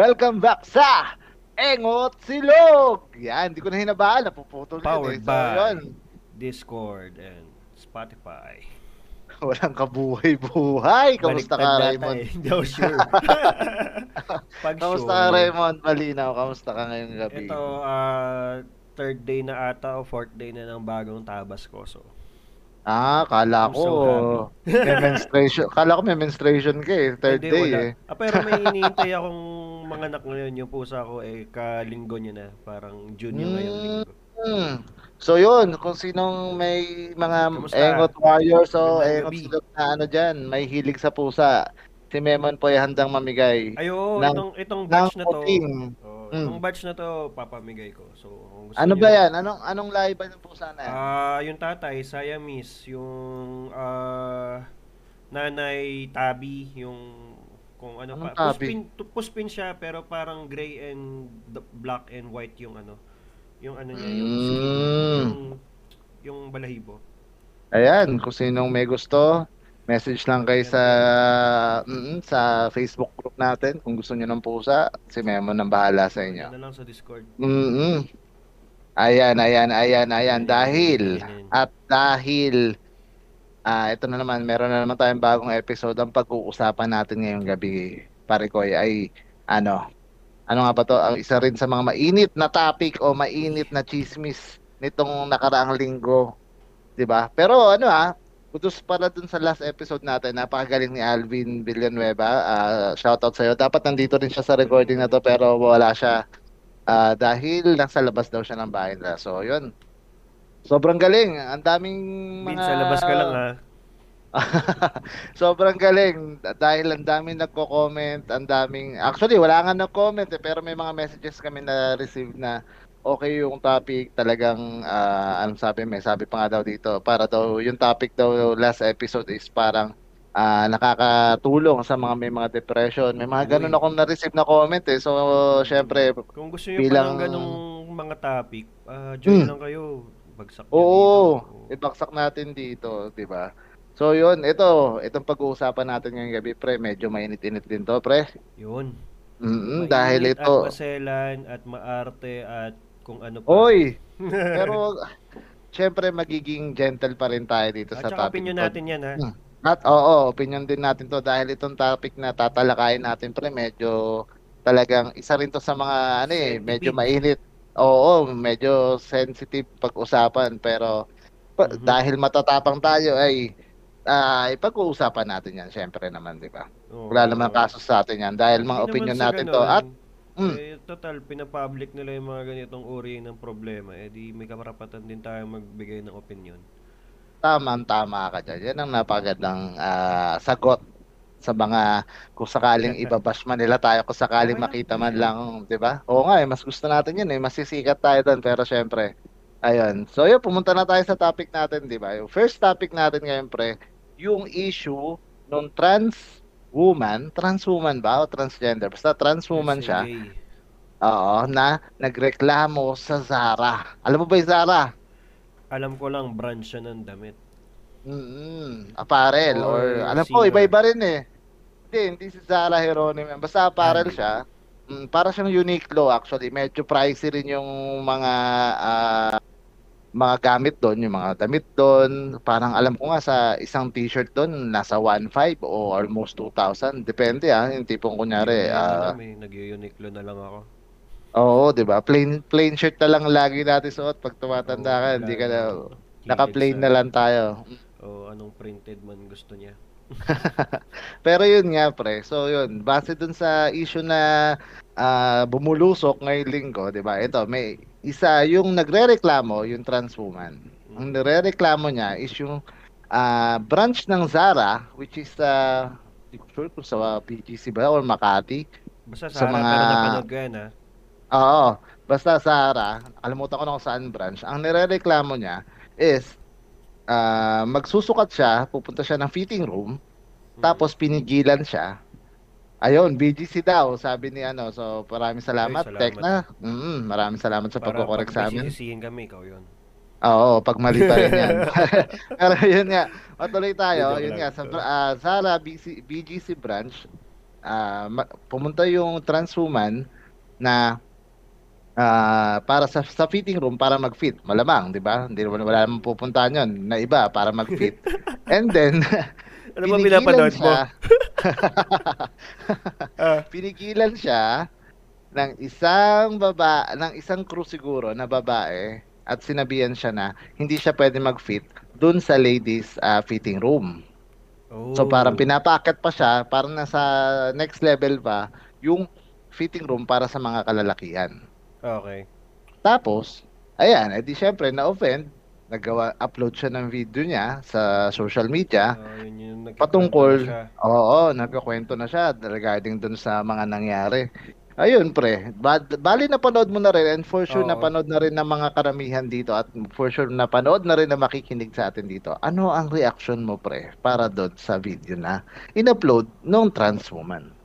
Welcome back sa Engot Silog! Yan, hindi ko na hinabaan. Napuputol Powered yun eh. So, by yun. Discord and Spotify. Walang kabuhay-buhay. Kamusta ka, Raymond? eh. Ako sure. Pag Kamusta sure. ka, Raymond? Malinaw. Kamusta ka ngayong gabi? Ito, ah, third day na ata o fourth day na ng bagong tabas ko. So, Ah, kala I'm ko. so may menstruation. Kala ko may menstruation ka eh. Third hindi, day wala. eh. Ah, pero may hinihintay akong mga anak ngayon. Yung pusa ko eh, kalinggo niya na. Parang June yung ngayong linggo. Hmm. So yun, kung sinong may mga Kamusta? Engot Warriors o Magandang Engot. Silog na ano dyan, may hilig sa pusa. Si Memon po ay handang mamigay. Ay, oo, Ng- itong, itong ng batch na to. Oh, Mm. Itong batch na to, papamigay ko. So, gusto Ano niyo- ba yan? Anong anong lahi ba ng pusa na yan? Ah, yung tatay, Siamese, yung ah nanay Tabi, yung kung ano Anong pa. tabi? Puspin, puspin siya pero parang gray and black and white yung ano. Yung ano niya, yung Mm. yung, yung balahibo. Ayan, kung sinong may gusto, message lang kayo sa mm, sa Facebook group natin kung gusto niyo ng pusa. Si Memon ang bahala sa inyo. Ano lang sa Discord. Mm. Ayan, ayan, ayan, ayan. Dahil at dahil ah ito na naman, meron na naman tayong bagong episode. Ang pag-uusapan natin ngayong gabi, pare ko, ay ano, ano nga ba to? Ang isa rin sa mga mainit na topic o mainit na chismis nitong nakaraang linggo. 'Di ba? Pero ano ah, kudos para dun sa last episode natin. Napakagaling ni Alvin Villanueva. Ah, shoutout sa iyo. Dapat nandito rin siya sa recording na to pero wala siya Ah, dahil nasa labas daw siya ng bahay nila. So, yun. Sobrang galing. Ang daming mga... sa labas ka lang ha. Sobrang galing. Dahil ang daming nagko-comment, ang daming... Actually, wala nga nag-comment eh, pero may mga messages kami na receive na okay yung topic talagang ah, anong sabi may sabi pa nga daw dito para daw yung topic daw last episode is parang ah, nakakatulong sa mga may mga depression may mga ganun akong na-receive na comment eh so syempre Kung gusto niyo bilang- pa ng ganong mga topic, ah join Hmm. lang kayo. Bagsak Oo, dito. ibaksak natin dito, 'di ba? So 'yun, ito, itong pag-uusapan natin ngayong gabi, pre, medyo mainit-init din 'to, pre. Yun. Mm, Mainit dahil At ito. maselan at maarte at kung ano pa. Oy, pero syempre magiging gentle pa rin tayo dito At sa topic. opinion to. natin yan ha. Hmm. At oo, opinion din natin 'to dahil itong topic na tatalakayin natin, pre, medyo talagang isa rin 'to sa mga ano eh, medyo mainit. Oo, medyo sensitive pag-usapan pero pa- Mhm. dahil matatapang tayo ay ah ipag-uusapan natin 'yan syempre naman, 'di ba? Oo. Wala namang kaso sa atin 'yan dahil mga naman opinion natin ganun. 'to. At Mm. eh, total, pinapublic nila yung mga ganitong uri ng problema. Eh di may karapatan din tayo magbigay ng opinion. tama-tama ka dyan. Yan ang napagandang ah, sagot sa mga kung sakaling ibabash man nila tayo, kung sakaling makita man lang, 'di ba? Oo nga, eh, mas gusto natin 'yun eh, masisikat tayo doon pero syempre Ayun. So, yun, pumunta na tayo sa topic natin, 'di ba? Yung first topic natin ngayon, pre, yung issue nung trans woman, trans woman ba o transgender? Basta trans woman siya. Oo, na nagreklamo sa Zara. Alam mo ba yung Zara? Alam ko lang, brand siya ng damit. Mm, apparel or, Or alam ko iba-iba rin eh. Hindi, hindi si Zara Heronimo. yan. Basta apparel Hindi. siya. Mm, para siyang Uniqlo actually. Medyo pricey rin yung mga ah, mga gamit doon, yung mga damit doon. Parang alam ko nga sa isang t-shirt doon nasa 1.5 o almost 2,000. Depende ah, yung tipong kunyari. Ah, alam eh, nag-uniqlo na lang ako. Oo, 'di ba? Plain plain shirt na lang lagi natin suot pag tumatanda ka, hindi ka na naka-plain na lang tayo. O anong printed man gusto niya. Pero yun nga pre, so yun, base dun sa issue na ah, bumulusok ngayong linggo, 'di ba? Ito, may isa yung nagrereklamo, yung trans woman. Ang nirereklamo niya is yung ah, branch ng Zara, which is sa hindi ko sure kung sa BGC ba or Makati. Basta Sa sa mga- pero napanood ko yan ha. Oo, basta Zara, kalimutan ko na kung saan branch. Ang nirereklamo niya is ah, magsusukat siya, pupunta siya ng fitting room, tapos pinigilan siya. Ayun, BGC daw, sabi ni ano. So, maraming salamat, salamat. Tekna. Mm, maraming salamat sa Para pagko-correct sa amin. sisisihin kami, ikaw yun. Oo, pag mali pa rin yan. Pero yun nga, matuloy tayo. Yun nga, sa ah, Zara BC, BGC branch, ma- pumunta yung trans woman na ah, para sa, sa fitting room para mag-fit. Malamang, di ba? Hindi naman wala namang pupuntahan yun na iba para mag-fit. And then, Ano ba pinigilan pinapanood mo? siya, Ah, pinigilan siya ng isang baba, ng isang crew siguro na babae at sinabihan siya na hindi siya pwede mag-fit dun sa ladies ah, fitting room. So parang oh. pinapaakyat pa siya, parang nasa next level pa yung fitting room para sa mga kalalakihan. Okay. Tapos, ayan, edi syempre na-offend, nagawa upload siya ng video niya sa social media Ah, yun yung nagkikwento patungkol, na siya. oo, nagkakwento na siya regarding dun sa mga nangyari. Ayun pre, ba- bali napanood mo na rin and for sure Oo. napanood na rin ng mga karamihan dito at for sure napanood na rin na makikinig sa atin dito. Ano ang reaction mo pre para doon sa video na in-upload nung trans woman?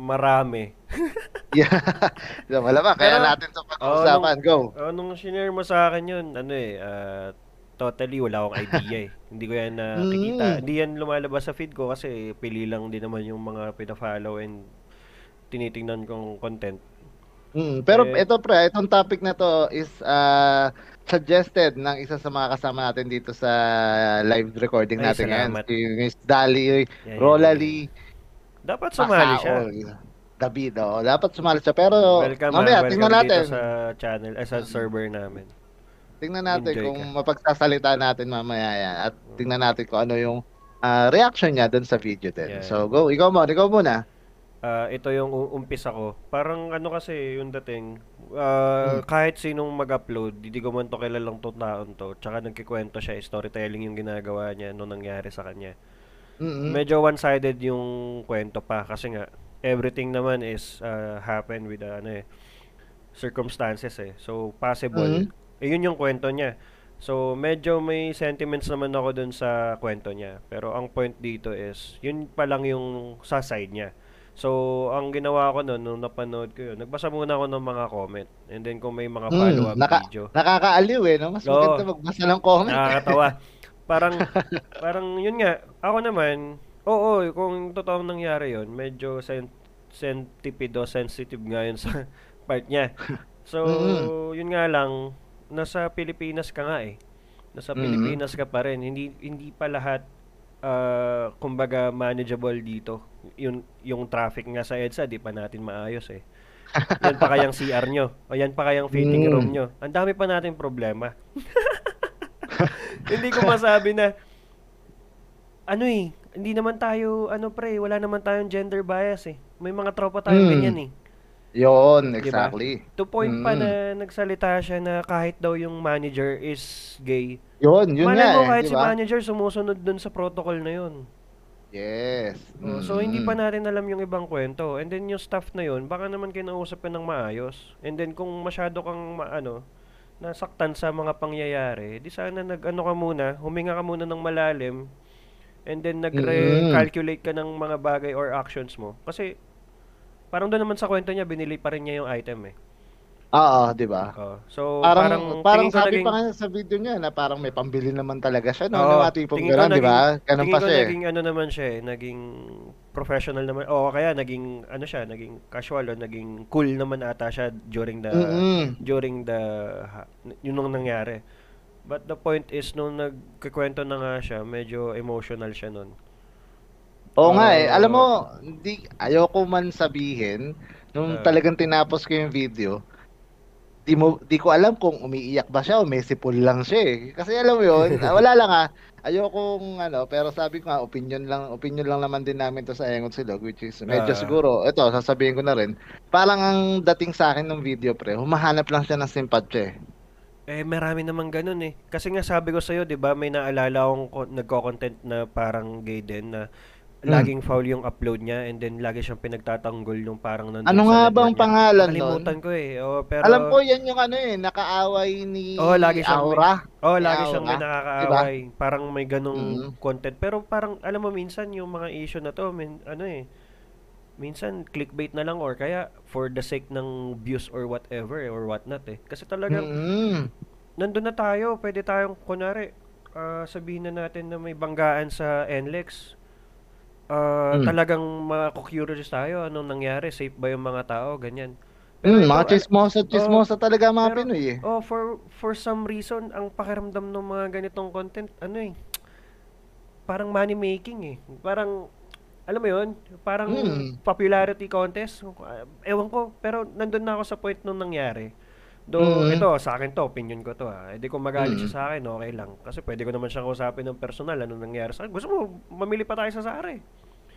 Marami. Yeah. Malamang, kaya Pero- natin sa pag-uusapan. Go. Oh, nung shinare mo sa akin yun, ano eh, ah, totally wala akong idea eh. Hindi ko yan nakikita. Mm. Hindi yan lumalabas sa feed ko kasi pili lang din naman yung mga pina-follow and tinitingnan kong content. Mm, pero Eh, ito pre, itong topic na to is uh, suggested ng isa sa mga kasama natin dito sa live recording Ay, natin ngayon. salamat. Si Miss Dali Yan, yan, Rolali Dapat sumali siya. David, oh. Dapat sumali siya. Pero Welcome, mamaya, ah, welcome tingnan natin. dito sa channel, eh, sa server namin. Tingnan natin Enjoy kung ka. mapagsasalita natin mamaya yan. At tingnan natin kung ano yung ah, reaction niya dun sa video din. Yan. So, go. Ikaw mo. Ikaw muna. Ah, ito yung umpisa ko. Parang ano kasi yung dating, ah, kahit sinong mag-upload, hindi ko man to kilalang to taon to. Tsaka nagkikwento siya, storytelling yung ginagawa niya nung nangyari sa kanya. Mm-mm. Medyo one-sided yung kwento pa kasi nga everything naman is uh, happen with uh, ano eh circumstances eh. So possible. Eh yun yung kwento niya. So medyo may sentiments naman ako dun sa kwento niya. Pero ang point dito is yun pa lang yung sa side niya. So ang ginawa ko noon nung napanood ko yun, nagbasa muna ako ng mga comment and then kung may mga Mm, follow-up naka- video. Nakakaaliw eh, no? Mas Oo. maganda magbasa ng comment. Nakakatawa. parang, parang yun nga, ako naman, oo, kung totoong nangyari yun, medyo sen sentipido, sensitive nga yun sa part niya. So, yun nga lang, nasa Pilipinas ka nga eh. Nasa Mm. Pilipinas ka pa rin. Hindi, hindi pa lahat, ah, kumbaga, manageable dito. Yun, yung traffic nga sa EDSA, di pa natin maayos eh. yan pa kayang CR nyo. O yan pa kayang fitting Mm. room nyo. Ang dami pa nating problema. hindi ko masabi na ano eh, hindi naman tayo ano pre, wala naman tayong gender bias eh. May mga tropa tayong Mm. ganyan eh. Yun, Di ba? exactly. To point pa Mm. na nagsalita siya na kahit daw yung manager is gay. Yun, yun Malay nga mo eh, kahit di si ba? manager sumusunod dun sa protocol na yun. Yes. Oh, so hindi Mm. pa natin alam yung ibang kwento. And then yung staff na yun, baka naman kinausap ka ng maayos. And then kung masyado kang ma- ano, nasaktan sa mga pangyayari, di sana nag-ano ka muna, huminga ka muna ng malalim, and then nag-calculate ka ng mga bagay or actions mo. Kasi, parang doon naman sa kwento niya, binili pa rin niya yung item eh. Oo, di ba? Oh, so, Parang, parang, parang, sabi naging, pa nga sa video niya na parang may pambili naman talaga siya. No? Tipong tingin ko gano'n, di ba? Ganun pa siya. eh. naging ano naman siya eh, naging professional naman. O kaya naging ano siya, naging casual o naging cool naman ata siya during the Mm-mm. during the yun nung nangyari. But the point is nung nagkikwento na nga siya, medyo emotional siya nun. Oo nga eh. Ah. Alam mo, hindi, ayoko man sabihin, nung Ah. talagang tinapos ko yung video, di mo di ko alam kung umiiyak ba siya o mesipul lang siya eh. Kasi alam mo yun, ah, wala lang ah. Ayokong ano, pero sabi ko nga opinion lang, opinion lang naman din namin to sa Engot Silog which is medyo Ah. siguro, ito sasabihin ko na rin. Parang ang dating sa akin ng video pre, humahanap lang siya ng simpatya eh. Eh, marami naman ganun eh. Kasi nga sabi ko sa'yo, di ba, may naalala akong ko- nagko-content na parang gay din na Hmm. laging foul yung upload niya and then lagi siyang pinagtatanggol yung parang nandun Ano nga bang pangalan nun? Nakalimutan ko eh. Oh, pero, Alam ko yan yung ano eh, nakaaway ni Oo, lagi siyang may- Aura. Oh, May lagi siyang may nakakaaway. Parang may ganong Mm. content. Pero parang, alam mo, minsan yung mga issue na to, min, ano eh, minsan clickbait na lang or kaya for the sake ng views or whatever eh, or whatnot eh. Kasi talagang, Mm. nandun na tayo, pwede tayong, kunwari, ah, sabihin na natin na may banggaan sa NLEX. ah, Hmm. talagang mako-curious tayo anong nangyari, safe ba yung mga tao, ganyan. Mm, ito, mga ah, chismosa, chismosa talaga mga pero, Pinoy eh. oh, for for some reason, ang pakiramdam ng mga ganitong content, ano eh, parang money making eh. Parang alam mo 'yun, parang Mm. popularity contest. Uh, Ewan ko, pero nandun na ako sa point nung nangyari. Do Mm. ito sa akin to, opinion ko to ha. Hindi ko magalit Mm. siya sa akin, okay lang. Kasi pwede ko naman siyang kausapin ng personal ano nangyari sa akin. Gusto mo mamili pa tayo sa eh.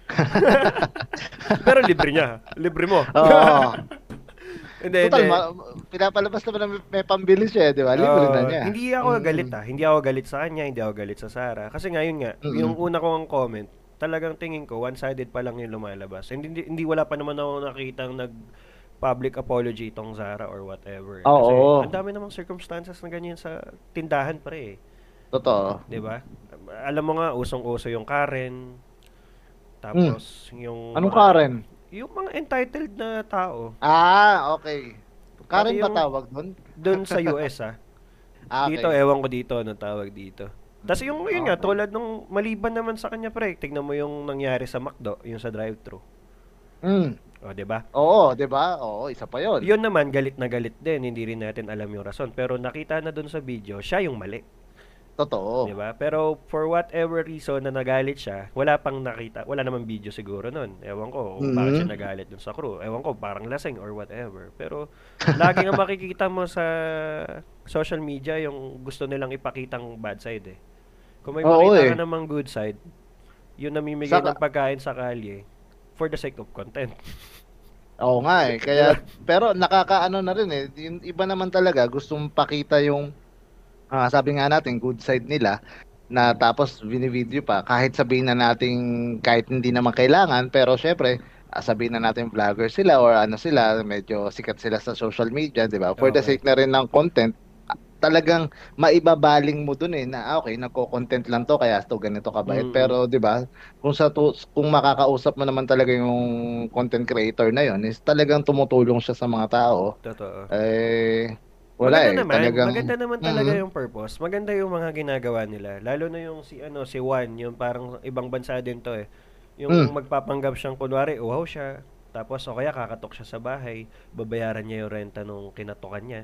pero libre niya. Libre mo. Oo. Hindi, Total, hindi. ma- pinapalabas naman na may, may pambili siya, di ba? Libre na Oo, niya. Hindi ako Mm. galit ah. Hindi ako galit sa kanya, hindi ako galit sa Sara. Kasi ngayon nga, Mm-mm. yung una kong comment, talagang tingin ko, one-sided pa lang yung lumalabas. Hindi, hindi, hindi wala pa naman ako nakita nag public apology itong Zara or whatever. Oo. Kasi ang dami namang circumstances na ganyan sa tindahan pre eh. Totoo. 'Di ba? Alam mo nga, usong-uso yung Karen. Tapos yung Hmm. Anong mga- Karen? Yung mga entitled na tao Ah, okay. Karen ba yung- tawag doon? doon sa US ah. Ah, okay. Dito, ewan ko dito, anong tawag dito. Tapos yung, yun nga, Okay. tulad nung maliban naman sa kanya, pre, tignan mo yung nangyari sa McDo, yung sa drive-thru. Mm. O, di ba? Oo, di ba? Oo, isa pa yun. Yun naman, galit na galit din, hindi rin natin alam yung rason. Pero nakita na dun sa video, siya yung mali. Totoo. Di ba? Pero for whatever reason na nagalit siya, wala pang nakita, wala namang video siguro nun. Ewan ko kung bakit Mhm. siya nagalit dun sa crew. Ewan ko, parang lasing or whatever. Pero lagi nga makikita mo sa social media yung gusto nilang ipakitang bad side eh. Kung may Oo makita eh. ka namang good side, yun namimigay Saka- ng pagkain sa kalye for the sake of content. Oo nga eh. Kaya, pero nakakaano na rin eh. Yung iba naman talaga, gustong pakita yung, ah, sabi nga natin, good side nila, na tapos binivideo pa. Kahit sabihin na natin, kahit hindi naman kailangan, pero syempre, ah, sabihin na natin vlogger sila or ano sila, medyo sikat sila sa social media, di ba? For the Okay. sake na rin ng content, talagang maibabaling mo dun eh na ah, okay nagko-content lang to kaya to ganito kabait Mm. pero 'di ba kung sa tu- kung makakausap mo naman talaga yung content creator na yon is talagang tumutulong siya sa mga tao Totoo. eh wala maganda eh naman, talagang maganda naman talaga Mhm. yung purpose. Maganda yung mga ginagawa nila. Lalo na yung si ano si Juan, yung parang ibang bansa din to eh. Yung Mm. magpapanggap siyang kunwari, uhaw siya. Tapos o kaya kakatok siya sa bahay, babayaran niya yung renta nung kinatokan niya.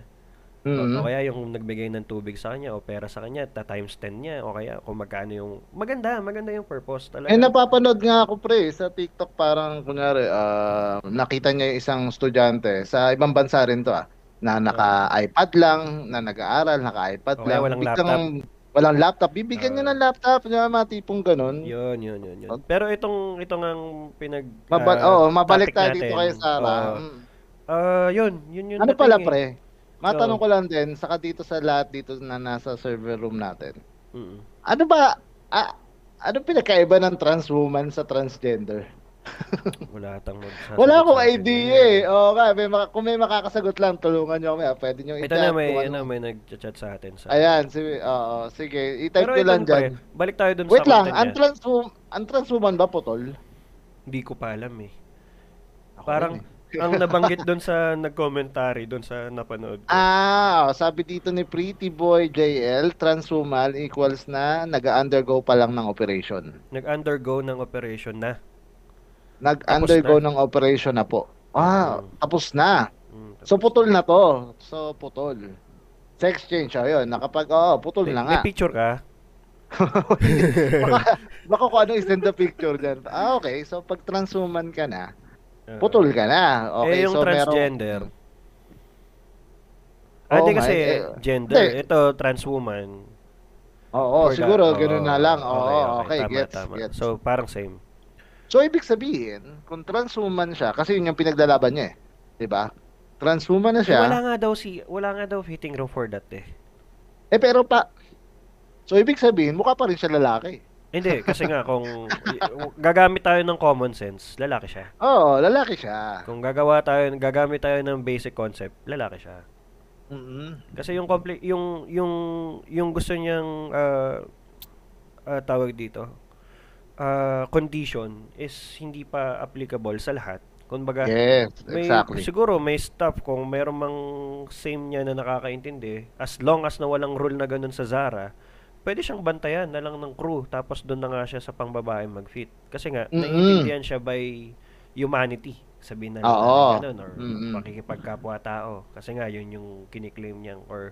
O, Mhm. o kaya yung nagbigay ng tubig sa kanya o pera sa kanya, ta times 10 niya o kaya kung magkano yung maganda, maganda yung purpose talaga. Eh napapanood nga ako pre sa TikTok parang kunyari ah, nakita niya yung isang estudyante sa ibang bansa rin to ah na naka-iPad lang, na nag-aaral, naka-iPad O kaya lang. walang Biglang- Walang laptop. Bibigyan niya Ah. ng laptop. Yung mga tipong ganun. Yun, yun, yun, yun. Pero itong itong ang pinag Maba- ah, oh, mabalik tayo dito natin. kay Sarah. Oo. Mm. Ah, yun, yun yun. Ano pala eh. Matanong Oo. ko lang din, saka dito sa lahat dito na nasa server room natin. Mm. Ano ba, ah, ano pinakaiba ng trans woman sa transgender? Wala tang Wala akong idea eh. Oo nga, may maka, kung may makakasagot lang, tulungan nyo kami. ah. Pwede nyo Ito na may, ano, ano. may nag-chat sa atin. Sa... Ayan, sige, oo, sige. I-type nyo lang dyan. pre, balik tayo dun Wait sa lang, ang trans, ang trans woman ba putol? Hindi ko pa alam eh. Ako Parang, eh. ang nabanggit dun sa nag-commentary, dun sa napanood ko. Ah, oh, sabi dito ni Pretty Boy JL, trans woman equals na nag-undergo pa lang ng operation. Nag-undergo ng operation na. Nag-undergo Tapos ng operation na po. Ah, Mm. tapos na. Mm, So putol na to. So putol. Sex change, oh, yun. Nakapag, oo, putol may, na may nga. picture ka? baka, baka kung ano i-send the picture dyan. Ah, okay. So pag trans woman ka na. Putol ka na. Okay, eh, yung so merong- transgender. Oo Ah, di nga, kasi eh, gender. hindi. Ito, trans woman. Oo, the- siguro, oo, ganun na lang. Oo, okay, okay, Tama, gets, tama. gets. So, parang same. So, ibig sabihin, kung trans woman siya, kasi yun yung pinaglalaban niya eh. ba? Trans woman na Eh, siya. wala nga daw si, wala nga daw fitting room for that eh. Eh, pero pa... So, ibig sabihin, mukha pa rin siya lalaki. Hindi, kasi nga kung gagamit tayo ng common sense, lalaki siya. Oo, lalaki siya. Kung gagawa tayo, gagamit tayo ng basic concept, lalaki siya. mm Kasi yung compli- yung yung yung gusto niyang ah, ah, tawag dito, ah, condition is hindi pa applicable sa lahat. Kumbaga, Yes, may exactly. siguro may stuff kung meron mang same niya na nakakaintindi, as long as na walang rule na ganun sa Zara, pwede siyang bantayan na lang ng crew tapos doon na nga siya sa pangbabae mag-fit. Kasi nga, Mm-mm. naiintindihan siya by humanity. Sabihin na lang ganun, or Mm-mm. pakikipagkapwa-tao. Kasi nga, yun yung kiniklaim niyang or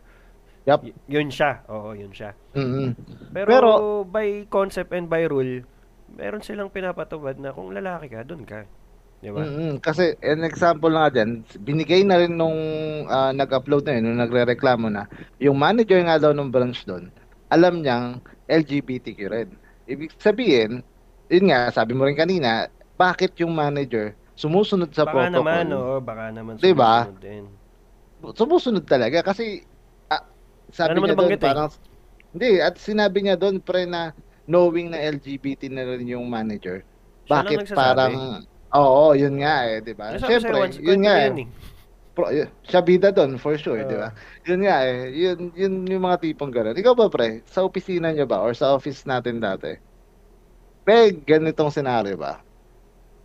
Yup. y- yun siya. Oo, yun siya. Mm-mm. Pero, Pero- by concept and by rule, meron silang pinapatubad na kung lalaki ka, doon ka. Di ba? Mm-mm. Kasi an example na nga dyan, binigay na rin nung ah, nag-upload na yun, nung nagre-reklamo na, yung manager nga daw ng branch doon, alam niyang LGBTQ rin. Ibig sabihin, yun nga, sabi mo rin kanina, bakit yung manager sumusunod sa baka protocol? naman, oo, baka naman sumusunod din. Sumusunod talaga kasi ah, sabi Ano niya doon eh? parang hindi at sinabi niya doon pre na knowing na LGBT na rin yung manager. Siya Bakit parang Oo, yun nga eh, 'di ba? Once, yun nga na eh. Eh. Pro, siya bida doon for sure, 'di ba? Oo. Yun nga eh, yun yun yung mga tipong gano'n. Ikaw ba pre, sa opisina niyo ba or sa office natin dati? May ganitong senaryo ba?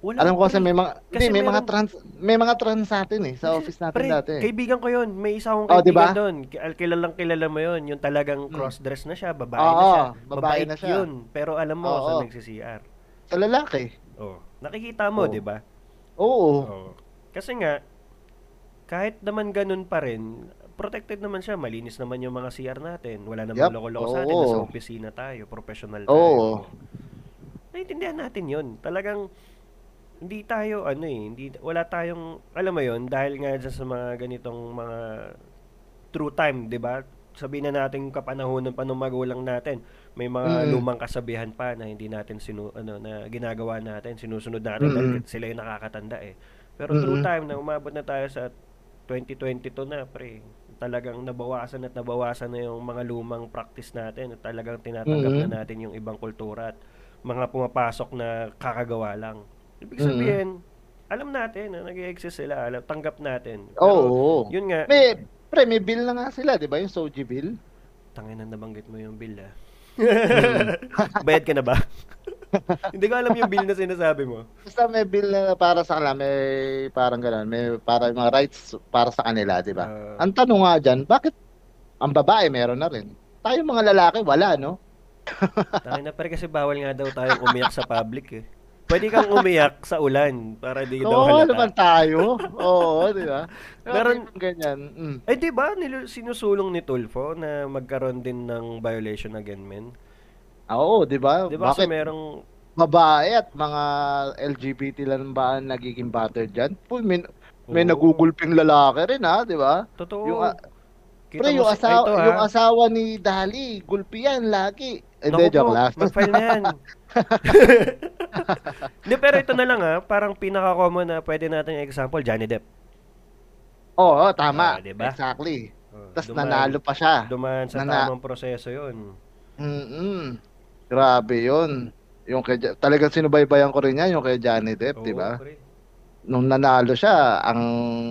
Wala, Alam ko kasi pre. may mga Kasi hindi, may mga meron- trans may mga trans natin eh sa office natin Pre, dati. kaibigan ko yun. May isa akong Oh, kaibigan diba? doon. Ki- Kilalang kilala mo yun. Yung talagang Hmm. cross-dress na siya. Babae Oo, na siya. babae Mabait na siya. yun. Pero alam mo, Oo. sa nagsi-CR. Sa lalaki. Oh. Nakikita mo, Oo. di ba? Oo. Oo. Kasi nga, kahit naman ganun pa rin, protected naman siya. Malinis naman yung mga CR natin. Wala namang Yup. loko-loko sa atin. Nasa opisina tayo. Professional tayo. Oo. Naiintindihan natin yun. Talagang, hindi tayo, ano eh, hindi, wala tayong, alam mo yun, dahil nga dyan sa mga ganitong mga true time, di ba? Sabihin na natin kapanahonan pa ng magulang natin, may mga Mm. lumang kasabihan pa na hindi natin sinu, ano, na ginagawa natin, sinusunod natin Mm. dahil sila yung nakakatanda eh. Pero true Mm. time na umabot na tayo sa 2022 na, pre, talagang nabawasan at nabawasan na yung mga lumang practice natin at talagang tinatanggap Mm. na natin yung ibang kultura at mga pumapasok na kakagawa lang. Ibig Mm. sabihin, alam natin na nag-exist sila, alam, tanggap natin. Pero, Oo. yun nga, May pre, may bill na nga sila, 'di ba? Yung Soji bill. tangin na nabanggit mo yung bill ah. Mm. Bayad ka na ba? Hindi ko alam yung bill na sinasabi mo. Basta may bill na para sa kanila, may parang gano'n, may para mga rights para sa kanila, 'di ba? Ah. Ang tanong nga diyan, bakit ang babae meron na rin? Tayo mga lalaki wala, no? Tangin na pare kasi bawal nga daw tayong umiyak sa public eh. Pwede kang umiyak sa ulan para di daw Oo, naman halata. tayo. Oo, 'di ba? Meron- ganyan. Mm. Eh di ba sinusulong ni Tulfo na magkaroon din ng violation again men? Ah, Oo, 'di ba? Di ba kasi Bakit merong babae at mga LGBT lang ba ang nagiging battered diyan? Puy, may, may Oo. nagugulping lalaki rin ha, 'di ba? totoo. Yung, ah, Kita Pre, mo yung asawa, ito, ah. yung asawa ni Dali, gulpi yan lagi. Eh, Hindi, Naku joke po, lang. mag-file na yan. Hindi, pero ito na lang ha, parang pinaka-common na pwede natin example, Johnny Depp. Oo, tama. Ah, diba? Exactly. Oh, Tapos nanalo pa siya. Dumaan sa Nana- tamang proseso yun. Mm Grabe yun. Yung kay, talagang sinubaybayan ko rin yan, yung kay Johnny Depp, di ba? Nung nanalo siya, ang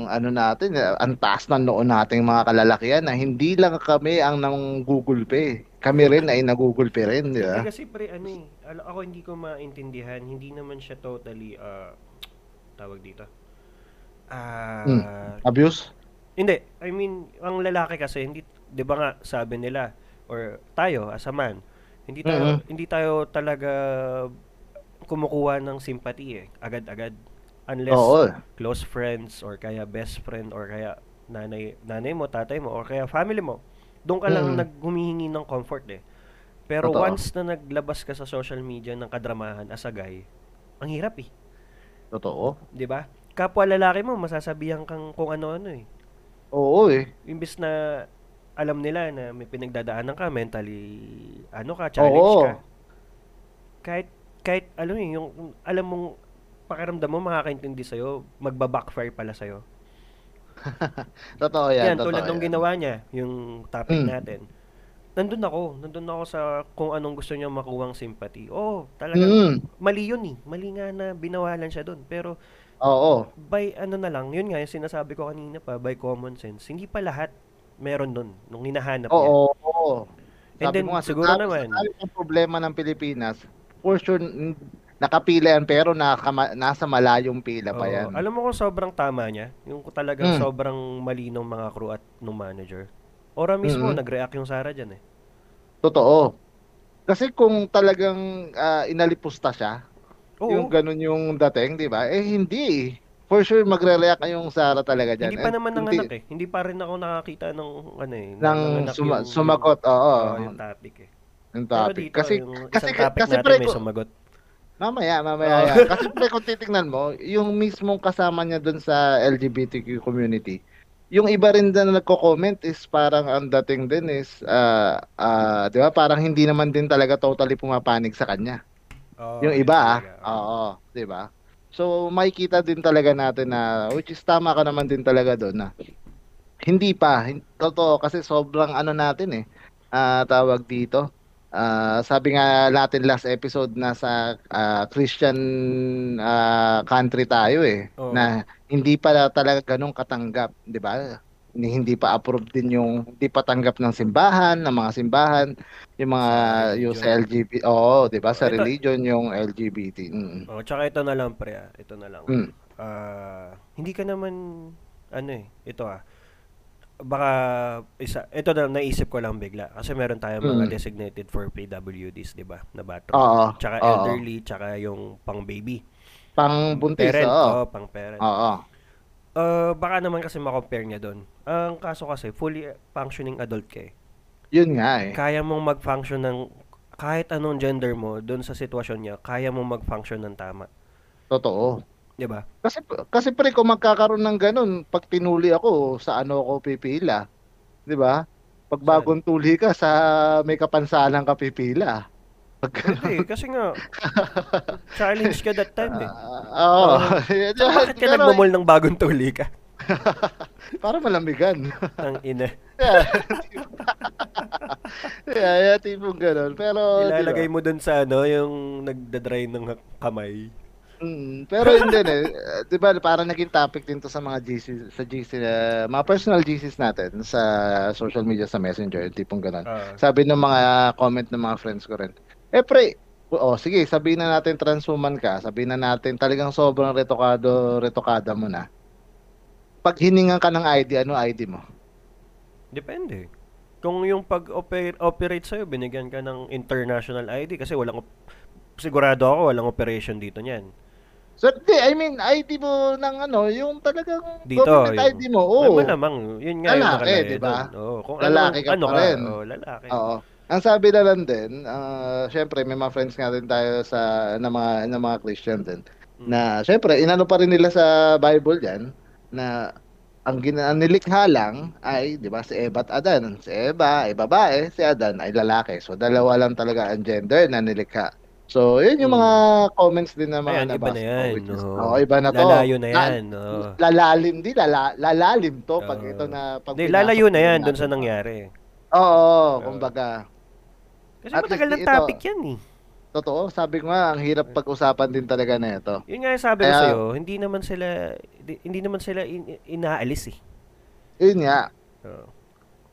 ano natin, eh, ang taas ng noon nating mga kalalakihan na hindi lang kami ang nang gugulpe. Kami rin ay nagugulpe rin, di ba? Hindi kasi pre, ano eh, ako hindi ko maintindihan, hindi naman siya totally, ah, tawag dito. Ah, Hmm. Abuse? Hindi, I mean, ang lalaki kasi hindi 'di ba nga sabi nila or tayo as a man, hindi tayo Mhm. hindi tayo talaga kumukuha ng sympathy eh, agad-agad. Unless Oo. close friends or kaya best friend or kaya nanay nanay mo, tatay mo or kaya family mo. Doon ka lang Mhm. naghumihingi ng comfort eh. Pero Totoo. once na naglabas ka sa social media ng kadramahan as a guy, ang hirap eh, Totoo. 'di ba? Kapwa lalaki mo masasabihan kang kung ano-ano eh. Oo eh. imbis na alam nila na may pinagdadaanan ka mentally ano ka challenge Oo. ka kahit kahit alam mo yun, yung alam mong pakiramdam mo makakaintindi sa'yo magba-backfire pala sa'yo Totoo yan. yan totoo tulad ng yan. ginawa niya yung topic Mm. natin nandun ako nandun ako sa kung anong gusto niya makuwang sympathy oh talaga Mm. mali yun eh mali nga na binawalan siya doon pero Oo. by ano na lang yun nga yung sinasabi ko kanina pa by common sense hindi pa lahat meron doon nung hinahanap niya Oo. oo. And Sabi then, mo nga, siguro sa- naman- sa dami ng problema ng Pilipinas, for sure, nakapila yan, pero nakama, nasa malayong pila pa Oo. yan. Alam mo kung sobrang tama niya? Yung talagang Mm. sobrang mali ng mga crew at ng manager. Ora mismo, Mm-mm. nag-react yung Sarah dyan eh. Totoo. Kasi kung talagang uh, inalipusta siya, Oo. yung ganun yung dating, di ba? Eh, hindi For sure, magre-react yung Sara talaga dyan. Hindi pa naman ng anak eh. Hindi pa rin ako nakakita ng ano eh. Ng suma- yung, sumagot, oo. Oh, yung topic eh. Yung topic. Dito, kasi, yung kasi, topic kasi pre, may sumagot. Mamaya, mamaya. yan. Kasi pre, kung titingnan mo, yung mismong kasama niya dun sa LGBTQ community, yung iba rin na nagko-comment is parang ang dating din is uh, uh, 'di ba? Parang hindi naman din talaga totally pumapanig sa kanya. Oh, yung iba ah. Oo, 'di ba? So makikita din talaga natin na which is tama ka naman din talaga doon na hindi pa totoo kasi sobrang ano natin eh. Uh, tawag dito. Uh, sabi nga natin last episode na sa uh, Christian uh, country tayo eh oh. na hindi pa talaga ganun katanggap, 'di ba? Hindi pa approved din yung hindi pa tanggap ng simbahan, ng mga simbahan, yung mga sa yung sa LGBT, oo, 'di ba? Sa ito, religion yung LGBT. Mm. Oh, tsaka ito na lang pre, ito na lang. Mm. Uh, hindi ka naman ano eh, ito ah baka isa ito na naisip ko lang bigla kasi meron tayong mga mm. designated for PWDs, 'di ba? Na bathroom. Oo. Tsaka Oo. elderly, tsaka yung pang baby. Pang buntis, parent, oo. Oh, pang parent. Oo. Uh, baka naman kasi ma-compare niya doon. Ang kaso kasi fully functioning adult ka eh. Yun nga eh. Kaya mong mag-function ng kahit anong gender mo doon sa sitwasyon niya, kaya mong mag-function ng tama. Totoo. 'Di ba? Kasi kasi pre kung magkakaroon ng ganun, pag tinuli ako, sa ano ako pipila? 'Di ba? Pag bagong tuli ka sa may kapansanan ka pipila. Hindi, kasi nga challenge ka that time eh. Uh, Oo. Oh, uh, so, bakit ka pero, nagmamol ng bagong tuli ka? Para malamigan. Ang ina. yeah. yeah, yeah, tipong ganun. Pero, Ilalagay diba? mo dun sa ano, yung nagdadry ng kamay. Mm, pero hindi eh. 'Di ba parang naging topic din to sa mga GC sa GC uh, eh, mga personal GCs natin sa social media sa Messenger, tipong ganun. Uh, Sabi ng mga comment ng mga friends ko rin. Eh pre, oh sige, sabihin na natin transhuman ka, sabihin na natin talagang sobrang retokado, retokada mo na. Pag hiningan ka ng ID, ano ID mo? Depende. Kung yung pag-operate sa'yo, binigyan ka ng international ID kasi walang, sigurado ako, walang operation dito niyan. So, di, I mean, ID mo ng ano, yung talagang Dito, government yung, ID mo. Oo. Malamang, yun nga lalaki, yung di ba? Oo, kung lalaki ano, ka ano pa rin. Oh, lalaki. Oo. Ang sabi na lang din, uh, syempre may mga friends nga din tayo sa na mga na mga Christian din. Hmm. Na syempre inano pa rin nila sa Bible 'yan na ang gina nilikha lang ay 'di ba si Eva at Adan. Si Eva ay babae, si Adan ay lalaki. So dalawa lang talaga ang gender na nilikha. So, yun yung mga hmm. comments din na mga Ayan, iba na yan. Is, no. oh, iba na to. Lalayo na yan. No. Lalalim, di, lala, lalalim to pag ito na... Pag di, lalayo na yan doon sa nangyari. Oo, uh, kumbaga. Kasi At matagal ng topic ito, yan eh. Totoo, sabi ko nga, ang hirap pag-usapan din talaga na ito. Yun nga yung sabi ko sa'yo, hindi naman sila, hindi naman sila in, inaalis eh. Yun nga. Uh,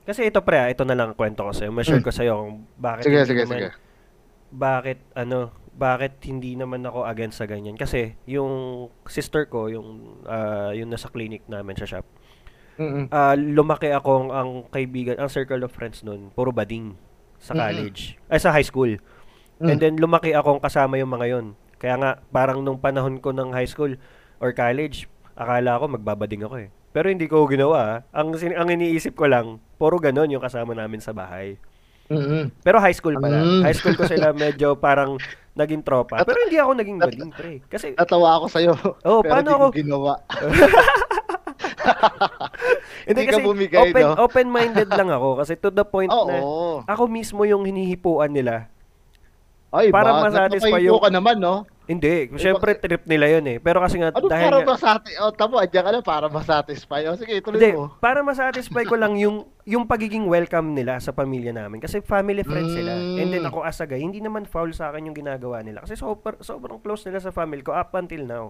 kasi ito pre, ah, ito na lang kwento ko sa'yo. Ma-share ko sa'yo kung bakit sige, sige, naman, sige bakit ano, bakit hindi naman ako against sa ganyan? Kasi yung sister ko, yung uh, yung nasa clinic namin sa shop. Mm-hmm. Uh, lumaki ako ang kaibigan, ang circle of friends noon, puro bading sa college. Mm-hmm. Ay sa high school. Mm-hmm. And then lumaki akong kasama yung mga yon. Kaya nga parang nung panahon ko ng high school or college, akala ko magbabading ako eh. Pero hindi ko ginawa. Ang ang iniisip ko lang, puro ganon yung kasama namin sa bahay. Mm-hmm. Pero high school pala. Mm. High school ko sila medyo parang naging tropa. Pero hindi ako naging bading, pre. Kasi natawa ako sa iyo. Oh, pero paano ako ginawa? hindi, kasi bumigay, open, no? open-minded lang ako kasi to the point oh, na oh. ako mismo yung hinihipuan nila. Ay, para ba? masatisfy yung... ka naman, no? Hindi, syempre trip nila yun eh. Pero kasi nga ano, dahil para nga... masatisfy, oh, tamo, adyan ka lang para masatisfy. Oh, sige, tuloy Hindi, mo. para masatisfy ko lang yung yung pagiging welcome nila sa pamilya namin kasi family friends mm. sila. And then ako as a guy, hindi naman foul sa akin yung ginagawa nila kasi super, sobrang close nila sa family ko up until now.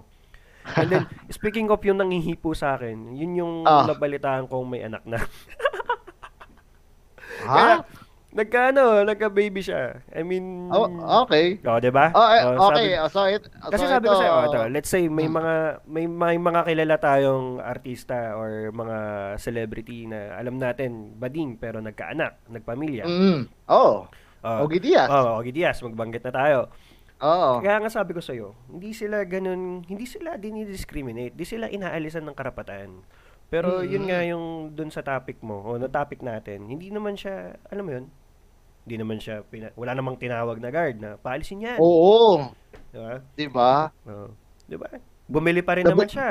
And then, speaking of yung nangihipo sa akin, yun yung oh. nabalitaan kong may anak na. ha? Kaya, Nagka-ano, nagka-baby siya. I mean... Oh, okay. Oh, 'di ba? Oh, eh, oh, okay. Sabi, so it, so kasi sabi ito, ko sa oh, ito, let's say may hmm. mga may, may mga kilala tayong artista or mga celebrity na alam natin bading pero nagkaanak, nagpamilya. Mm. Oh. Oh, Ogie Diaz. Oh, Ogie Diaz, magbanggit na tayo. Oo. Kaya nga sabi ko sa'yo, hindi sila ganun, hindi sila dinidiscriminate, di sila inaalisan ng karapatan. Pero Mm. yun nga yung dun sa topic mo, o na topic natin, hindi naman siya, alam mo yun, hindi naman siya, pina- wala namang tinawag na guard na paalisin yan. Oo. Di ba? Di ba? Oo. Di ba? Bumili pa rin Nabi- naman siya.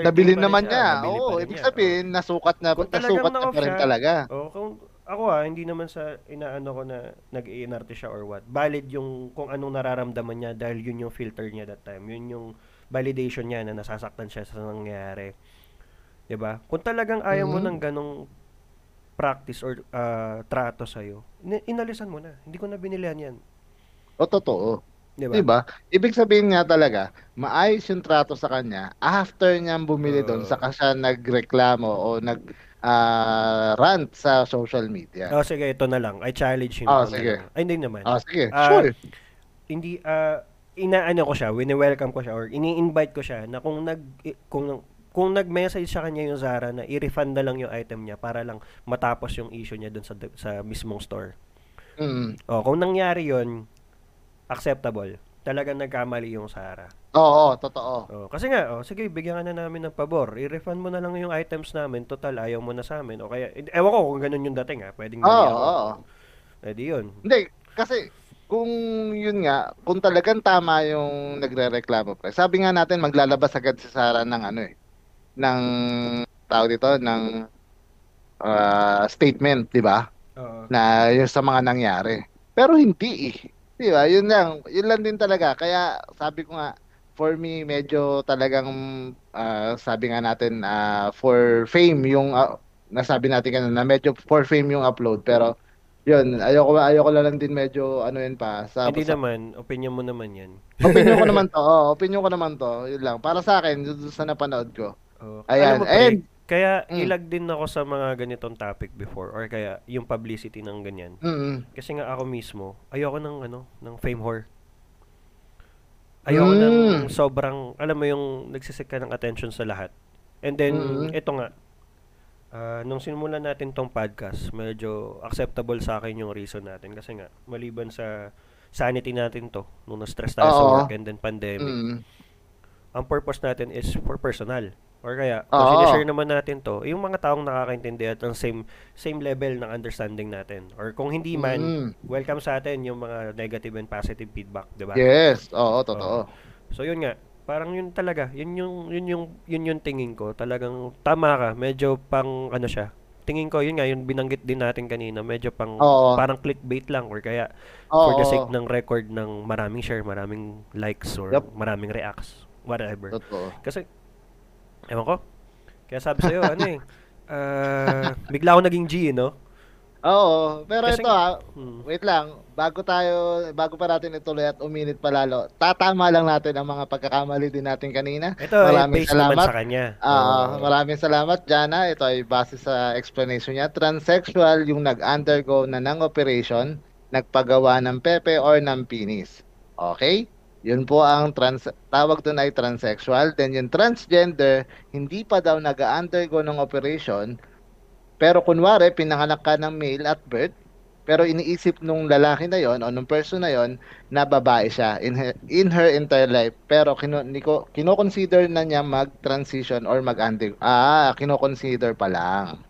Nabili naman siya. niya. Oo, ibig sabihin, nasukat na, Kung nasukat na pa rin siya, talaga. Oo, kung ako ah, hindi naman sa inaano ko na nag-iinarte siya or what. Valid yung kung anong nararamdaman niya dahil yun yung filter niya that time. Yun yung validation niya na nasasaktan siya sa nangyayari. 'Di ba? Kung talagang ayaw mo Mhm. ng ganong practice or ah, trato sa iyo, inalisan mo na. Hindi ko na binilihan 'yan. O, totoo. 'Di ba? Di ba? Ibig sabihin nga talaga, maayos yung trato sa kanya after niyang bumili doon, Oo. saka siya nagreklamo o nag ah, rant sa social media. Oh, sige, ito na lang. I challenge him. Na sige. Ay, hindi naman. Ah, sige, Ah, sure. hindi ah inaano ko siya, wini-welcome ko siya or ini-invite ko siya na kung nag kung kung nag-message sa kanya yung Zara na i-refund na lang yung item niya para lang matapos yung issue niya dun sa sa mismong store. Mm. O, kung nangyari yon acceptable. Talagang nagkamali yung Zara. Oo, totoo. O, kasi nga, o, sige, bigyan ka na namin ng pabor. I-refund mo na lang yung items namin. Total, ayaw mo na sa amin. O kaya, ewan ko kung ganun yung dating ha. Pwedeng mali Oo, ako. oo. Eh, di yun. Hindi, kasi kung yun nga, kung talagang tama yung nagre-reklamo pre. Sabi nga natin maglalabas agad si Sara ng ano eh, ng tawag dito ng ah, statement, 'di ba? Oo. Na yung sa mga nangyari. Pero hindi eh. 'Di ba? Yun lang, yun lang din talaga. Kaya sabi ko nga for me medyo talagang ah, sabi nga natin ah, for fame yung ah, nasabi natin kanina na medyo for fame yung upload pero yun, ayoko ayoko lang din medyo ano yun pa sa, Hindi sa naman, opinion mo naman yan. opinion ko naman to. Oh, opinion ko naman to. Yun lang. Para sa akin, sa napanood ko. Oh, Ayan, alam mo, pre, and- kaya Mm. ilag din ako sa mga ganitong topic before or kaya yung publicity ng ganyan. Mm. Kasi nga ako mismo, ayoko ng ano, ng fame whore. Ayoko Mm. ng sobrang, alam mo yung nagsisik ka ng attention sa lahat. And then, Mm. ito nga, ah, nung simulan natin tong podcast, medyo acceptable sa akin yung reason natin. Kasi nga, maliban sa sanity natin to, nung na-stress tayo sa Oo. work and then pandemic, Mm. ang purpose natin is for personal. Or kaya, kung Oo. sinishare naman natin to, yung mga taong nakakaintindi at ang same same level ng understanding natin. Or kung hindi man, Mm. welcome sa atin yung mga negative and positive feedback, di ba? Yes, oo, totoo. So yun nga, parang yun talaga, yun yung yun yung yun yung tingin ko. Talagang tama ka, medyo pang ano siya. Tingin ko yun nga, yung binanggit din natin kanina, medyo pang Oo. parang clickbait lang or kaya for the Oo. sake ng record ng maraming share, maraming likes or Yup. maraming reacts, whatever. Totoo. Kasi, ewan ko. Kaya sabi sa'yo, ano eh, ah, bigla ako naging G, no? Oo, pero Kasi- ito ah, Hmm. wait lang, bago tayo, bago pa natin ituloy at uminit pa lalo, tatama lang natin ang mga pagkakamali din natin kanina. Ito, eh, Maraming naman salamat. sa kanya. Ah, Oo. maraming salamat, Jana. Ito ay base sa explanation niya. Transsexual yung nag-undergo na ng operation, nagpagawa ng pepe or ng penis. Okay? Yun po ang trans tawag doon ay transsexual. Then yung transgender, hindi pa daw nag-undergo ng operation, pero kunwari pinanganak ka ng male at birth, pero iniisip nung lalaki na yon o nung person na yon na babae siya in her, in her entire life pero kino, niko, kino-consider na niya mag-transition or mag-under ah kino-consider pa lang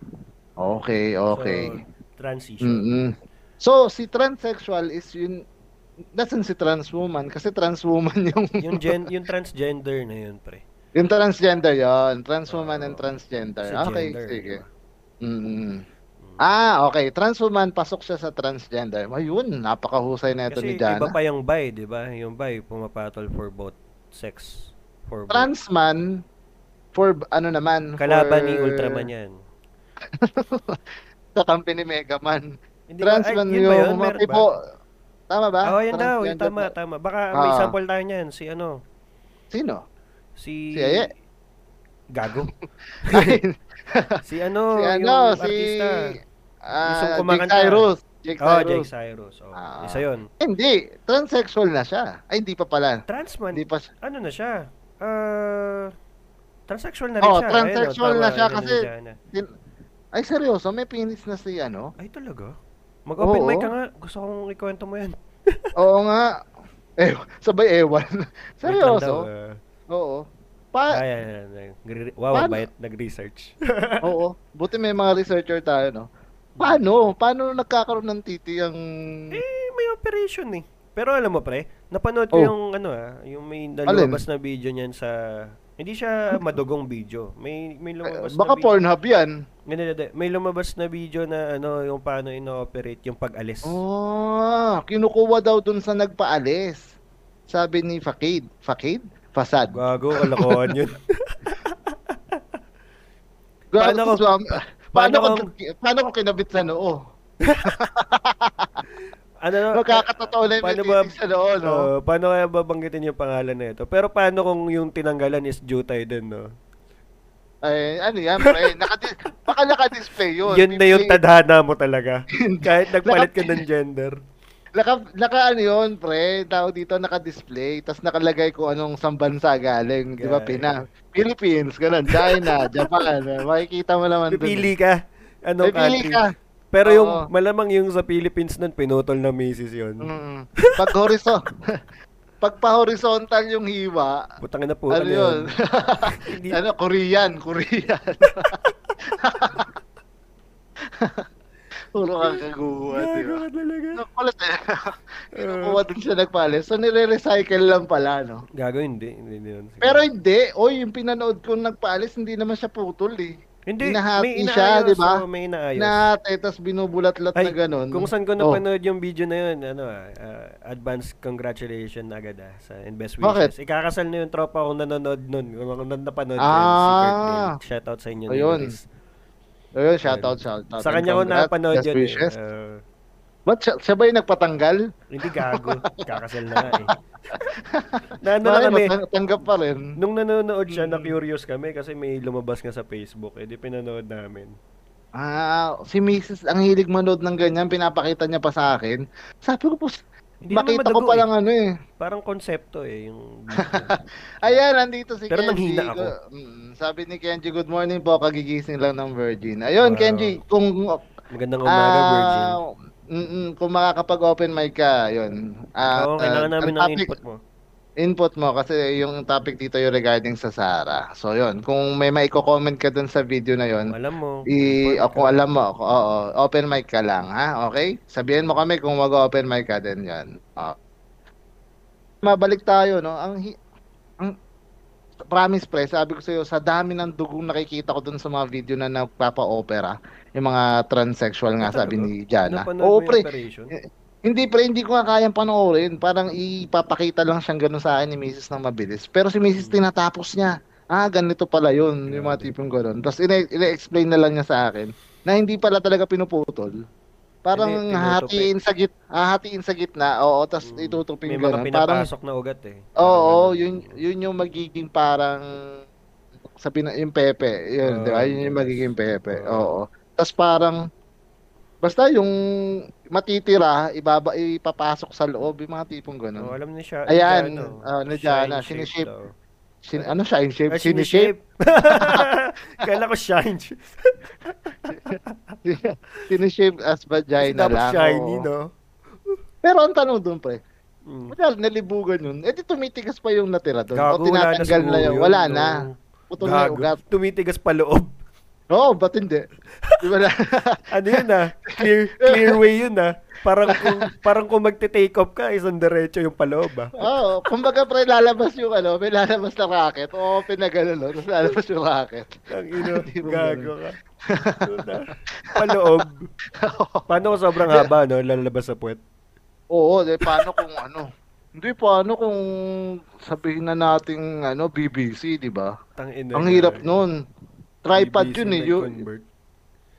okay okay So, transition. Mm-mm. so si transsexual is yun nasan si trans woman kasi trans woman yung yung gen, yung transgender na yun, pre. yung transgender yon trans woman and transgender Sa okay gender, sige di ba? Mm. Ah, okay. Trans woman, pasok siya sa transgender. Ayun, napakahusay na ito Kasi ni iba Jana. pa yung bi, di ba? Yung bi, pumapatol for both sex. For both. Trans man, for ano naman, Kalaban for, ni Ultraman yan. Sa kampi ni Mega Man. Hindi ba- Trans ay, man yun ba yun? yung mga Meron ba? Tama ba? Oo, yan daw. Transgender tama, tama. Baka may Ah. sample tayo niyan. Si ano? Sino? Si... Si Aye? Gago. Ay, si ano? si yung ano, si artista. ah, Yung Jake kumakanta. Cyrus. Jake Oh, Cyrus. Jake Cyrus. Oh, Ah. isa yun. Hindi, transsexual na siya. Ay, hindi pa pala. Trans man. Hindi pa siya. Ano na siya? Uh, transsexual na rin Oh, siya. transsexual Ayun, oh, na tama, siya kasi-. Tin- Ay, seryoso, may penis na si ano? Ay, talaga? Mag-open Oo. mic ka nga. Gusto kong ikwento mo yan. Oo nga. Eh, sabay ewan. Wait lang daw, Seryoso? ah. Oo. Pa Ay, ay, ay, ay. Nagre- Wow, Paano? bayat nag-research. Oo. Buti may mga researcher tayo, no? Paano? Paano nagkakaroon ng titi ang... eh, may operation eh. Pero alam mo pre, napanood ko Oh. yung ano ah, yung may nalabas na video niyan sa hindi siya madugong video. May may lumabas Baka na video. Pornhub yan. May lumabas na video na ano, yung paano ino-operate yung pag-alis. Oh, kinukuha daw dun sa nagpaalis. Sabi ni Fakid. Fakid? Fasad. Gago, kalokohan yun. Paano, Paano paano, paano, kung, paano kung kinabit sa noo? ano na? Magkakatotoo na yung paano ba- sa noo, no? Oh, paano kaya babanggitin yung pangalan na ito? Pero paano kung yung tinanggalan is jutay din, no? Ay, ano yan, pre? Nakadis baka naka-display yun. Yun na yung tadhana mo talaga. Kahit nagpalit ka ng gender. Naka, naka ano yun, pre, tao dito naka-display, tapos nakalagay ko anong sang bansa galing, di ba. Pina, Philippines, ganun, China, Japan, makikita mo naman dun. Pipili ka. Anong Pipili country. ka. Pero yung Oo. malamang yung sa Philippines nun, pinutol na misis yun. Mm. Pag horizon, pag pa-horizontal yung hiwa, Putang na po. ano yun? Hindi- ano, Korean, Korean. Puro kang kaguhat, di Gago ba? ka talaga. Nakulat eh. Kinukuha dun siya nagpalis. So, nire-recycle lang pala, no? Gago, hindi. Hindi, hindi yun. Pero hindi. Oy, yung pinanood ko nagpaalis, hindi naman siya putol eh. Hindi, hinahati may siya, inaayos, di ba? oo, may inaayos. Nate, tapos binubulat-lat na ganun. kung saan ko Oh, napanood yung video na yun, ano ah, ah, advance congratulations agad ah, sa and best Bakit? wishes. Ikakasal na yung tropa kong nanonood nun. Kung napanood Ah. yun, secretly. Shoutout sa inyo. Ayun. Ayun, shoutout, shoutout. Sa kanya ko napanood best yun. Eh. wishes. Ba't siya, siya ba yung nagpatanggal? hindi gago. Kakasal na nga eh. na ano na kami, tanggap pa rin. nung nanonood siya, Mm. na-curious kami kasi may lumabas nga sa Facebook. Eh, di pinanood namin. Ah, si Mrs. ang hilig manood ng ganyan, pinapakita niya pa sa akin. Sabi ko po, Hindi makita ko pa eh. lang ano eh. Parang konsepto eh. Yung Ayan, nandito si Pero Kenji. nanghina ako. Mm, sabi ni Kenji, good morning po, kagigising lang ng Virgin. Ayun, Wow. Kenji, kung magandang umaga, Virgin. Mm, kung makakapag-open mic ka, yun. Ah, Oo, kailangan namin ang ng topic- input mo. input mo kasi yung topic dito yung regarding sa Sara. So yun, kung may maiko-comment ka dun sa video na yun, Alam mo. i o, kung ka. alam mo, oo, open mic ka lang, ha? Okay? Sabihin mo kami kung mag-open mic ka din 'yan. Oh. Mabalik tayo, no? Ang hi- ang promise pre, sabi ko sa iyo, sa dami ng dugong nakikita ko dun sa mga video na nagpapa-opera, yung mga transsexual nga sabi ni Jana. Oo, pre. operation? Hindi pre, hindi ko nga kayang panoorin. Parang ipapakita lang siyang ganun sa akin ni Mrs. ng mabilis. Pero si Mrs. tinatapos niya. Ah, ganito pala yun. Yung mga tipong ganun. Tapos ine-explain na lang niya sa akin na hindi pala talaga pinuputol. Parang Hindi, hahatiin sa git, hahatiin sa gitna. Oo, tapos Mm. itutupin May mga ganun. Parang na ugat eh. Oo, Parang yun yun yung magiging parang sabi na yung pepe, yun, Oo, 'di ba? Yun yung magiging pepe. Oo. Oo. Tapos parang basta yung matitira, ibaba ipapasok sa loob, yung mga tipong Oh, ganun. alam ni siya. Ayan, ano, ah, na shape sinishape. daw. Sin, ano shine shape? Ah, sinishape. Kala ko shine. Sinishape as Kasi vagina dapat lang. shiny, oo. no? Pero ang tanong doon pre, Mm. Kunyari, nalibugan yun. Eh, di tumitigas pa yung natira doon. Gago, o wala na tinatanggal na, siguro yun. Wala no? na. Putol na ugat. Tumitigas pa loob. Oo, ba't hindi? Di ba na? Ano yun ah? Clear, clear way yun ah. Parang kung, parang kung magte-take off ka, isang diretso yung paloob ah. Oo, kumbaga pre, lalabas yung ano, may lalabas na racket. Oo, pinagano, no? Tapos lalabas yung racket. Ang ino, gago ka. Paloob. Paano kung sobrang haba, no? Lalabas sa puwet. Oo, de, paano kung ano? Hindi, paano kung sabihin na nating ano, BBC, di ba? Ang hirap nun. Tripod yun eh. Yung,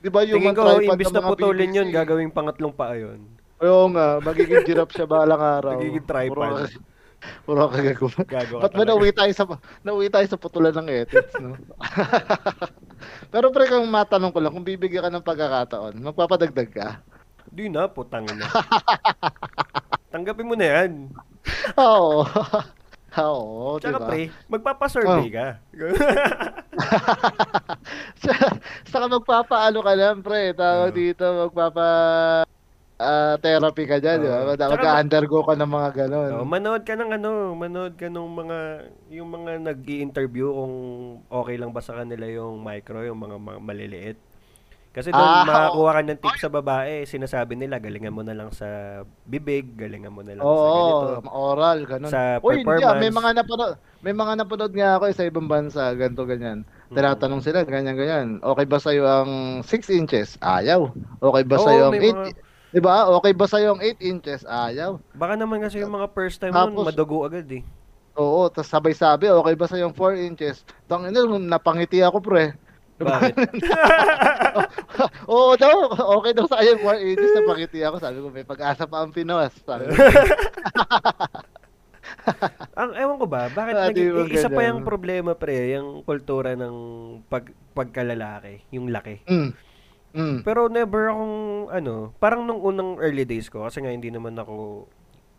di ba yung Tingin ko, tripod imbis na putulin BBC? yun, gagawing pangatlong paa yun. Oo nga, magiging giraffe siya balang araw. Magiging tripod. Puro, puro kagaguman. Gago ka Ba't ba nauwi tayo sa nauwi tayo sa putulan ng ethics, no? Pero pre, kung matanong ko lang, kung bibigyan ka ng pagkakataon, magpapadagdag ka? Di na, putang ina. Tanggapin mo na yan. Oo. Oo, Tsaka diba? pre, magpapasurvey Oh. ka. Saka magpapaano ka lang, pre. Tawag Oo. dito, magpapa... uh, therapy ka dyan, uh, di ba? Mag-undergo ka ng mga ganon. Oh, manood ka ng ano, manood ka ng mga, yung mga nag interview kung okay lang ba sa kanila yung micro, yung mga, mga maliliit. Kasi doon ah, makakuha ka ng tips sa babae, sinasabi nila, galingan mo na lang sa bibig, galingan mo na lang Oo, sa ganito. oral, ganun. Sa Uy, performance. Hindi, may mga napanood, may mga napanood nga ako eh, sa ibang bansa, ganito ganyan. Tinatanong sila, ganyan ganyan. Okay ba sa iyo ang 6 inches? Ayaw. Okay ba sa iyo ang 8 mga... Di ba? Okay ba sa iyo ang 8 inches? Ayaw. Baka naman kasi yung mga first time Tapos, nun, madugo agad eh. Oo, tapos sabay-sabi, okay ba sa iyo ang 4 inches? Tangina, napangiti ako pre. Bakit? Oo daw, okay daw sa kanya 4 inches na pakiti ako. Sabi ko, may pag-asa pa ang Pinos. Sabi ko. ang ewan ko ba, bakit ah, naging, isa pa yung problema pre, yung kultura ng pag pagkalalaki, yung laki. Mm. Mm. Pero never akong ano, parang nung unang early days ko kasi nga hindi naman ako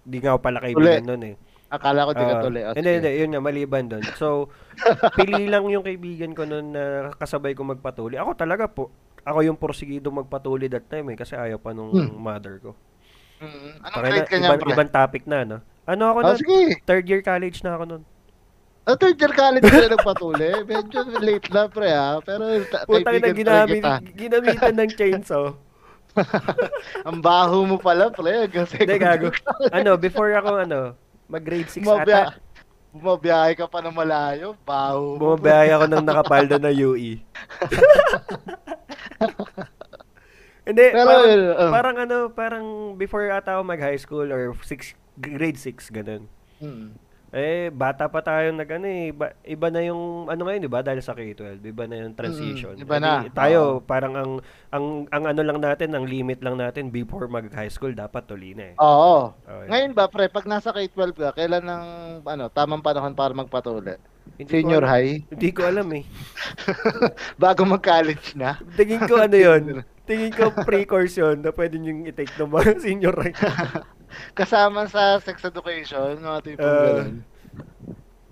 hindi nga ako pala kaibigan noon eh. Akala ko di ka uh, tuloy. Hindi, hindi, yun nga, maliban doon. So, pili lang yung kaibigan ko noon na kasabay ko magpatuli. Ako talaga po, ako yung porsigido magpatuli that time eh, kasi ayaw pa nung hmm. mother ko. Mm. Anong grade ka niya, ibang, ibang topic na, no? Ano ako oh, nun? Sige. Third year college na ako nun. Oh, third year college na nagpatuli. Medyo late na, pre, ha? Pero, Putang na ginamit, ginamitan ng chainsaw. Ang baho mo pala, pre. Kasi Hindi, gago. ano, before ako, ano, Mag grade 6 Bumabya, ata. Bumabiyahe ka pa ng malayo. Baho. Bumabiyahe ako ng nakapalda na UE. Hindi, Pero, parang, uh, parang ano, parang before ata ako mag high school or six, grade 6, ganun. Hmm. Eh, bata pa tayo nag ano eh, iba, iba na yung ano ngayon, 'di ba? Dahil sa K12, iba na yung transition. Mm, iba na. Edi, tayo oh. parang ang ang ang ano lang natin, ang limit lang natin before mag high school dapat tuli na eh. Oo. Oh, ngayon ba, pre, pag nasa K12 ka, kailan ang ano, tamang panahon para magpatuli? Hindi Senior high? Hindi ko alam eh. Bago mag-college na? Tingin ko ano 'yon. Tingin ko pre-course 'yon na pwede niyo i-take ng mga senior high. Kasama sa sex education, mga tipong uh, ganun.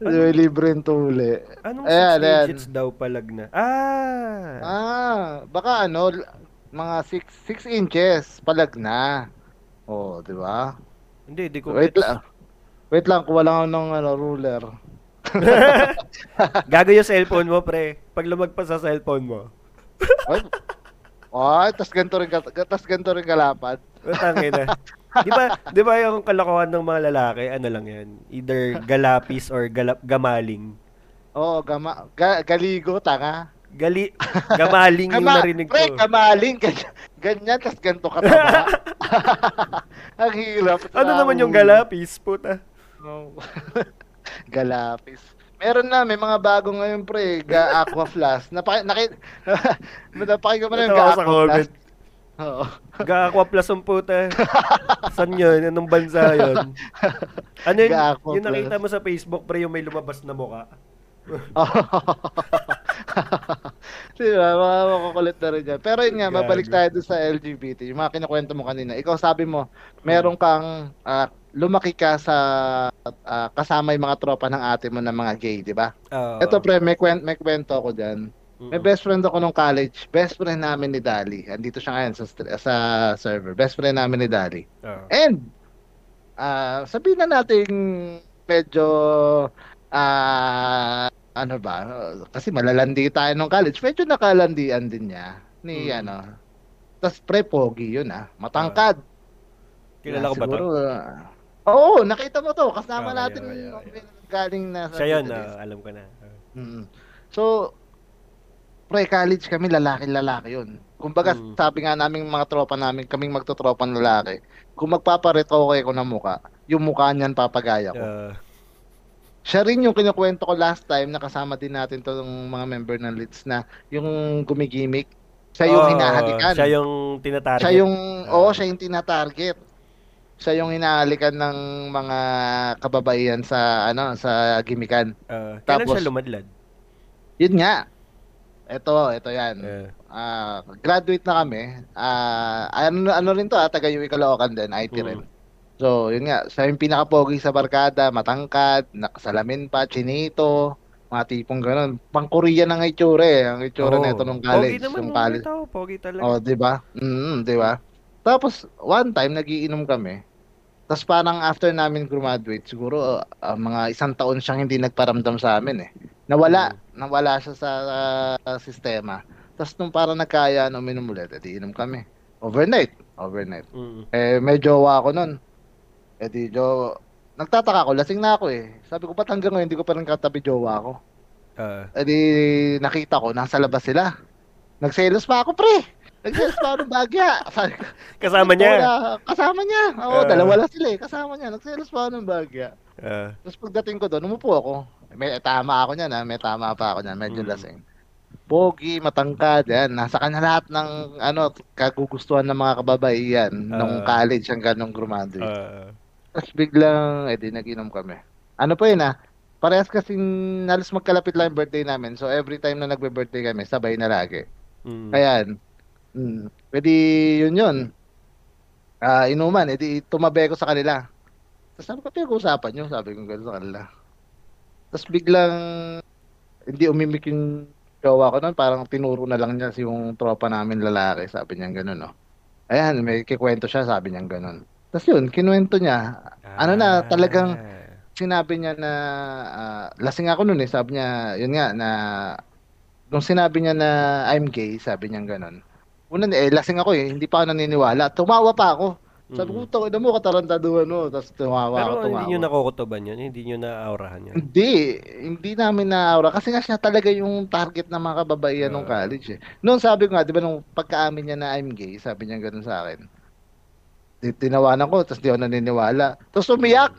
Ano? Libre tuli. Anong Ayan, 6 ayan. digits daw palag na? Ah! Ah, baka ano, mga 6 6 inches palag na. Oh, di ba? Hindi, di ko Wait lang. Wait lang, kuha lang ako ng ano, ruler. Gago yung cellphone mo, pre. Pag lumagpas sa cellphone mo. Ay, oh, tas ganito rin, tas ganito rin kalapad. Utangin na. di ba, di ba yung kalokohan ng mga lalaki, ano lang yan? Either galapis or galap, gamaling. Oo, oh, gama, ga, galigo, tanga. Gali, gamaling yung narinig ko. Pre, gamaling, ganyan, ganyan tas ganito ka tama. Ang hirap. Ano naman yung galapis, puta? Oh. galapis. Meron na, may mga bago ngayon pre, ga aqua flask. Napaki, naki, napaki ko man yung ga aqua flask. Oo. Ga-aqua plus ang puta. Saan yun? Anong bansa yun? Ano yun? Yung nakita mo sa Facebook, pre, yung may lumabas na muka. diba? Mga makukulit na rin yan. Pero yun nga, mabalik tayo doon sa LGBT. Yung mga kinukwento mo kanina. Ikaw sabi mo, meron kang uh, lumaki ka sa uh, kasama yung mga tropa ng ate mo na mga gay, di ba? Uh, Ito pre, may, kwent, may kwento ako dyan. May best friend ako nung college. Best friend namin ni Dali. Andito siya ngayon sa, sa server. Best friend namin ni Dali. Uh-huh. And, uh, sabihin na natin medyo, uh, ano ba, kasi malalandi tayo nung college. Medyo nakalandian din niya. Ni, hmm. ano, tas pre, pogi yun ah. Matangkad. Uh, kilala ko ba to? Uh, oo, nakita mo to. Kasama okay, natin okay, okay. galing na sa Siya yun, uh, alam ko na. Uh. Mm. So, pre-college kami, lalaki-lalaki yun. Kumbaga, mm. sabi nga namin mga tropa namin, kaming magtotropang lalaki, kung magpaparetoke ko ng muka, yung mukha niyan papagaya ko. Uh, siya rin yung kinukwento ko last time, nakasama din natin to ng mga member ng Leeds na yung gumigimik. Siya yung oh, hinahalikan. Siya yung tinatarget. Siya yung, oo, siya yung tinatarget. Siya yung hinahalikan ng mga kababaihan sa, ano, sa gimikan. Uh, kailan Tapos, siya lumadlad? Yun nga, ito, ito yan. Yeah. Uh, graduate na kami. Uh, ano, ano rin to, ah, taga UWI Caloocan din, IT mm. rin. So, yun nga, siya yung pinaka-pogi sa barkada, matangkad, nakasalamin pa, chinito, mga tipong ganun. Pang Korea ng itsura eh, ang itsura oh. nito nung college. Pogi naman yung college. Tao, pogi talaga. Oh, di ba? Mm, di ba? Tapos, one time, nagiinom kami. Tapos parang after namin graduate, siguro uh, mga isang taon siyang hindi nagparamdam sa amin eh. Nawala, mm. nawala siya sa uh, sistema. Tapos nung parang nagkaya, uminom ulit, edi inom kami. Overnight. Overnight. Mm. Eh, may jowa ako nun. Edi jo, nagtataka ako, lasing na ako eh. Sabi ko, ba't hanggang ngayon hindi ko pa rin katabi jowa ako? Uh. Edi nakita ko, nasa labas sila. Nagselos pa ako, pre. Nag-sales pa ng bagya. kasama niya? Na, kasama niya. Oo, uh, dalawa lang sila eh. Kasama niya. Nag-sales pa ng bagya. Uh, Tapos pagdating ko doon, umupo ako. May tama ako niyan, ha? may tama pa ako niyan. Medyo mm. lasing. Pogi, matangkad, yan. Nasa kanya lahat ng ano, kagugustuhan ng mga kababaihan uh, nung college hanggang nung graduate. Uh, Tapos biglang, edi, eh, nag-inom kami. Ano pa yun, ha? Parehas kasing halos magkalapit lang yung birthday namin. So every time na nagbe-birthday kami, sabay na lagi. Mm. Kaya, Mm. Pwede yun yun. Ah, uh, inuman, edi tumabi ko sa kanila. Tapos sabi ko, pinag-uusapan nyo, sabi ko gano'n sa kanila. Tapos biglang, hindi umimik yung gawa ko nun, parang tinuro na lang niya yung tropa namin lalaki, sabi niya gano'n, no. Ayan, may kikwento siya, sabi niya gano'n. Tapos yun, kinuwento niya. Ah. Ano na, talagang sinabi niya na, uh, lasing ako nun eh, sabi niya, yun nga, na, nung sinabi niya na I'm gay, sabi niya gano'n Una, eh, lasing ako eh. Hindi pa ako naniniwala. Tumawa pa ako. Sabi ko, mm. na mo, katarantaduhan mo. Tapos tumawa Pero ako, tumawa. hindi nyo nakukutuban yun? Hindi nyo na-aurahan yun? Hindi. Hindi namin na-aura. Kasi nga siya talaga yung target ng mga kababaihan uh. nung college eh. Noon sabi ko nga, di ba nung pagkaamin niya na I'm gay, sabi niya ganun sa akin. Tinawanan ko, tapos di ako naniniwala. Tapos umiyak.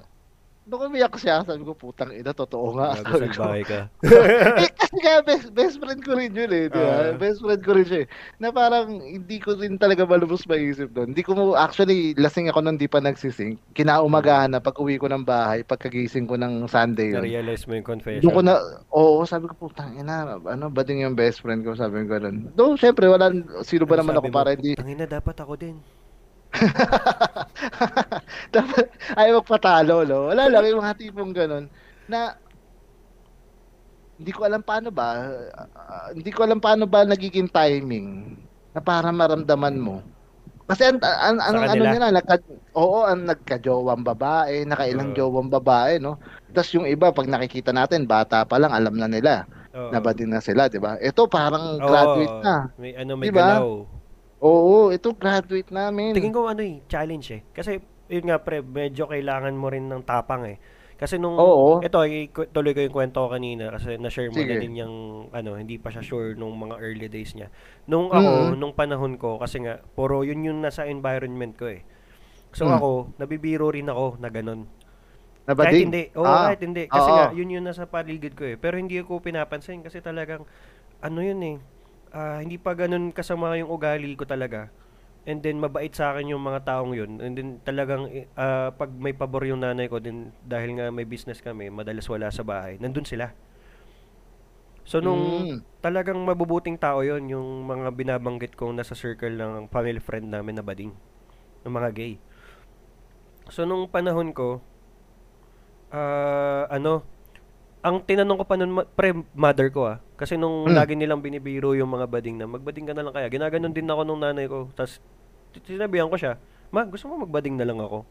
Nung umiyak siya, sabi ko, putang ina, totoo nga. Sabi ko. ka. eh, kasi nga, best, best friend ko rin yun eh. Di ba? Uh, best friend ko rin siya eh. Na parang, hindi ko rin talaga malubos maisip doon. Hindi ko mo, actually, lasing ako nung di pa nagsising. Kinaumagahan na pag uwi ko ng bahay, pagkagising ko ng Sunday yun. Na-realize mo yung confession. Doon ko na, oo, sabi ko, putang ina, ano, ba din yung best friend ko? Sabi ko ganun. Doon, syempre, wala, sino ba ano naman ako para hindi. Tangina, dapat ako din. Dapat ayaw magpatalo, no? Wala lang yung mga tipong ganun na hindi ko alam paano ba uh, hindi ko alam paano ba nagiging timing na para maramdaman mo. Kasi an, an, an, ano niya na, nagka, oo, ang nagka-jowang babae, nakailang uh, jowang babae, no? Tapos yung iba, pag nakikita natin, bata pa lang, alam na nila. Uh, na ba din na sila, di ba? Ito parang graduate uh, na. May ano, may diba? galaw. Oo, ito graduate namin. Tingin ko ano eh, challenge eh. Kasi yun nga pre, medyo kailangan mo rin ng tapang eh. Kasi nung Oo. ito ay tuloy ko yung kwento ko kanina kasi na-share mo Sige. na din yung ano, hindi pa siya sure nung mga early days niya. Nung ako, mm. nung panahon ko kasi nga puro yun yung nasa environment ko eh. So mm. ako, nabibiro rin ako na ganun. Na ba kahit hindi. Oo, ah. kahit hindi. Kasi Oo. nga, yun yung nasa paligid ko eh. Pero hindi ko pinapansin kasi talagang, ano yun eh, uh, hindi pa ganun kasama yung ugali ko talaga. And then mabait sa akin yung mga taong yun. And then talagang uh, pag may pabor yung nanay ko din dahil nga may business kami, madalas wala sa bahay. Nandun sila. So nung mm. talagang mabubuting tao yon yung mga binabanggit kong nasa circle ng family friend namin na bading ng mga gay. So nung panahon ko uh, ano ang tinanong ko pa nun, pre, mother ko ah. Kasi nung hmm. lagi nilang binibiro yung mga bading na, magbading ka na lang kaya. Ginaganon din ako nung nanay ko. Tapos, sinabihan ko siya, ma, gusto mo magbading na lang ako?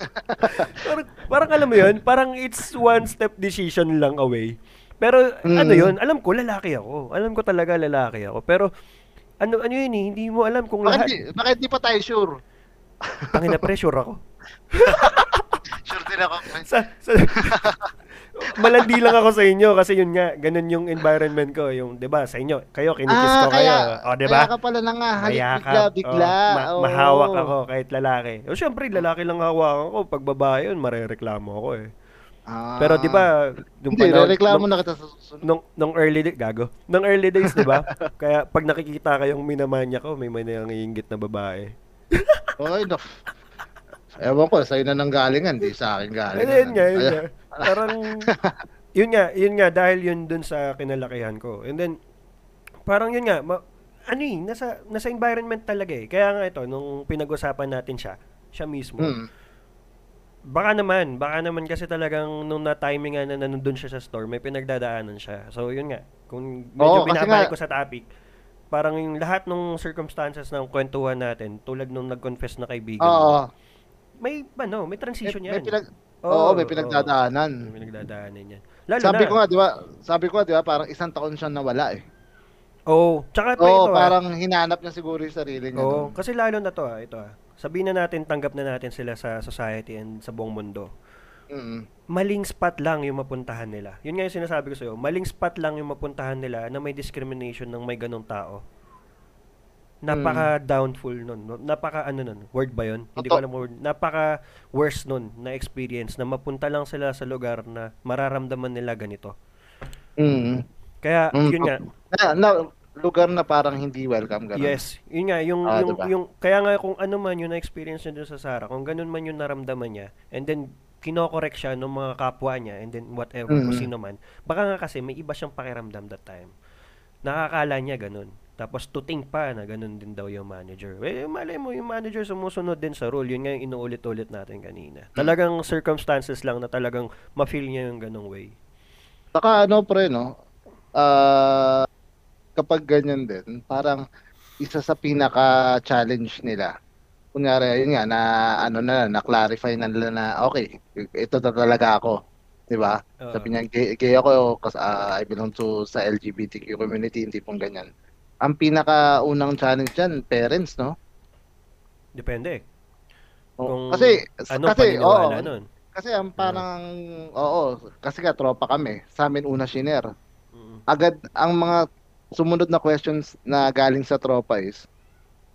parang, parang alam mo yun, parang it's one step decision lang away. Pero mm. ano yun, alam ko lalaki ako. Alam ko talaga lalaki ako. Pero ano ano yun eh, hindi mo alam kung bakit lahat. Di, bakit di pa tayo sure? Tangina pressure ako. sure din ako. sa, sa, malandi lang ako sa inyo kasi yun nga, ganun yung environment ko, yung 'di ba, sa inyo, kayo kinikis ah, ko kaya, kayo. Oh, 'di ba? Kaya ka pala na nga, halik bigla bigla. Oh, ma- oh. mahawak ako kahit lalaki. O syempre, lalaki lang hawakan ko, pag babae yun, marereklamo ako eh. Ah, Pero 'di ba, yung Hindi, panahon, reklamo na kita sa susunod. Nung, nung early days, gago. Nung early days, 'di ba? kaya pag nakikita kayong minamanya ko, may may nangiingit na babae. Oy, no. Ewan ko, sa'yo na nang galingan, di sa akin galingan. Ayun nga, yun nga. Parang, yun nga, yun nga, dahil yun dun sa kinalakihan ko. And then, parang yun nga, ma- ano eh, nasa, nasa environment talaga eh. Kaya nga ito, nung pinag-usapan natin siya, siya mismo, hmm. baka naman, baka naman kasi talagang nung na-timing nga na nandun siya sa store, may pinagdadaanan siya. So, yun nga, kung medyo oh, binabalik ko sa topic, parang yung lahat ng circumstances ng kwentuhan natin, tulad nung nag-confess na kaibigan Oo. May, ano, may transition May, yan. may pinag, oo, may pinagdadaanan. May pinagdadaanan yan. Lalo Sabi na, ko nga, di ba, sabi ko nga, di ba, parang isang taon siya nawala eh. Oo, tsaka pa Oo, ito ah. parang hinanap niya siguro yung sarili niya. Oo, doon. kasi lalo na to ah, ito ah. Sabihin na natin, tanggap na natin sila sa society and sa buong mundo. Mm. Maling spot lang yung mapuntahan nila. Yun nga yung sinasabi ko sa'yo. Maling spot lang yung mapuntahan nila na may discrimination ng may ganong tao. Napaka downful nun. no? Napaka ano nun. Word ba yun? Hindi ko alam word. Napaka worst nun na experience na mapunta lang sila sa lugar na mararamdaman nila ganito. Mm. Kaya, Mm, yun nga, Na, na, lugar na parang hindi welcome ganun. Yes, yun nga, yung, Ah, yung, diba? yung, kaya nga kung ano man yung na-experience niya dun sa Sarah, kung ganun man yung naramdaman niya, and then, kinokorek siya ng mga kapwa niya, and then whatever, kung Mm. sino man, baka nga kasi may iba siyang pakiramdam that time. Nakakala niya ganun. Tapos tuting pa na ganun din daw yung manager. Eh, malay mo, yung manager sumusunod din sa rule. Yun nga yung inuulit-ulit natin kanina. Talagang circumstances lang na talagang ma-feel niya yung ganung way. Saka ano pre, no? Ah, kapag ganyan din, parang isa sa pinaka-challenge nila. Kunyari, yun nga, na ano na, na-clarify na nila na, okay, ito na talaga ako. Di ba? Oo. Sabi niya, gay, gay ako, kasi I belong to sa LGBTQ community, hindi pong ganyan. Ang pinaka-unang challenge dyan, parents, no? Depende. Kung kasi, Anong kasi, oo, nun? kasi ang parang, oo, kasi ka tropa kami, sa amin una shiner. Mm. agad ang mga sumunod na questions na galing sa tropa is,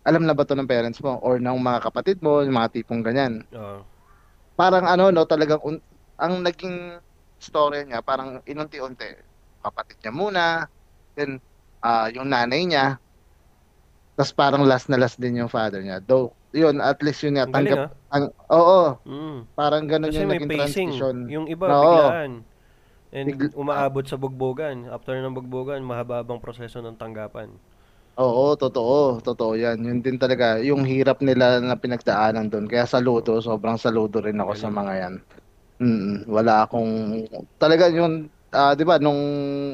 alam na ba to ng parents mo or ng mga kapatid mo, yung mga tipong ganyan. Oo. Parang ano no, talagang un- ang naging story niya parang inunti-unti. Kapatid niya muna, then ah, yung nanay niya, tapos parang last na last din yung father niya. Though, yun, at least yun nga, Ang galing tanggap, ah. ang, oo, Mm. parang ganun Kasi yung naging pacing. transition. Yung iba, Oo. biglaan. And Bigla- umaabot sa bugbogan. After ng bugbogan, mahaba-habang proseso ng tanggapan. Oo, totoo. Totoo yan. Yun din talaga. Yung hirap nila na pinagdaanan doon. Kaya saludo. Sobrang saludo rin ako sa Galing. mga yan. Mm, wala akong... Talaga yung... ah, di ba, nung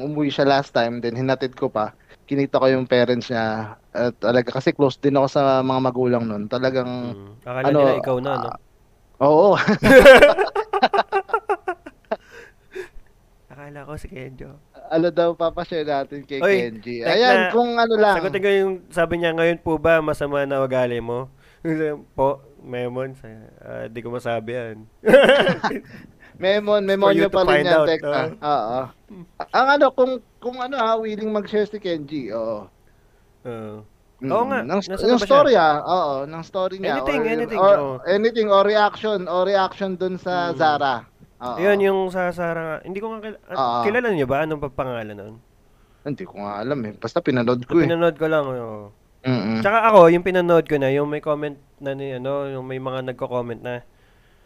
umuwi siya last time, then hinatid ko pa, kinita ko yung parents niya. At talaga, kasi close din ako sa mga magulang nun. Talagang... Mm. Akala ano, nila ikaw na, no? Oo. Akala ko si Kenjo. ano daw papashare natin kay Oy, Kenji. Ayan, na- kung ano lang. Sagutin ko yung sabi niya ngayon po ba masama na ugali mo? po, Memon, ah, di ko masabi yan. Memon, For memon you nyo to pa rin yan, out, Tekla. no? Oo. Ang ano, kung, kung ano ha, willing mag-share si Kenji, oo. Oo. Mm, Oo nga, Ng, nasa siya? story ah, oo, ng story niya. Anything, or, anything, Or, oo. anything, or reaction, or reaction dun sa Mm. Zara. Oo. Yun yung sa Sarah. Hindi ko nga kilala. Oo. kilala niyo ba? Anong pa- pangalan nun? Hindi ko nga alam eh. Basta pinanood ko eh. Pinanood ko lang. oo. Mm-mm. Tsaka ako, yung pinanood ko na, yung may comment na ni, ano, yung may mga nagko-comment na,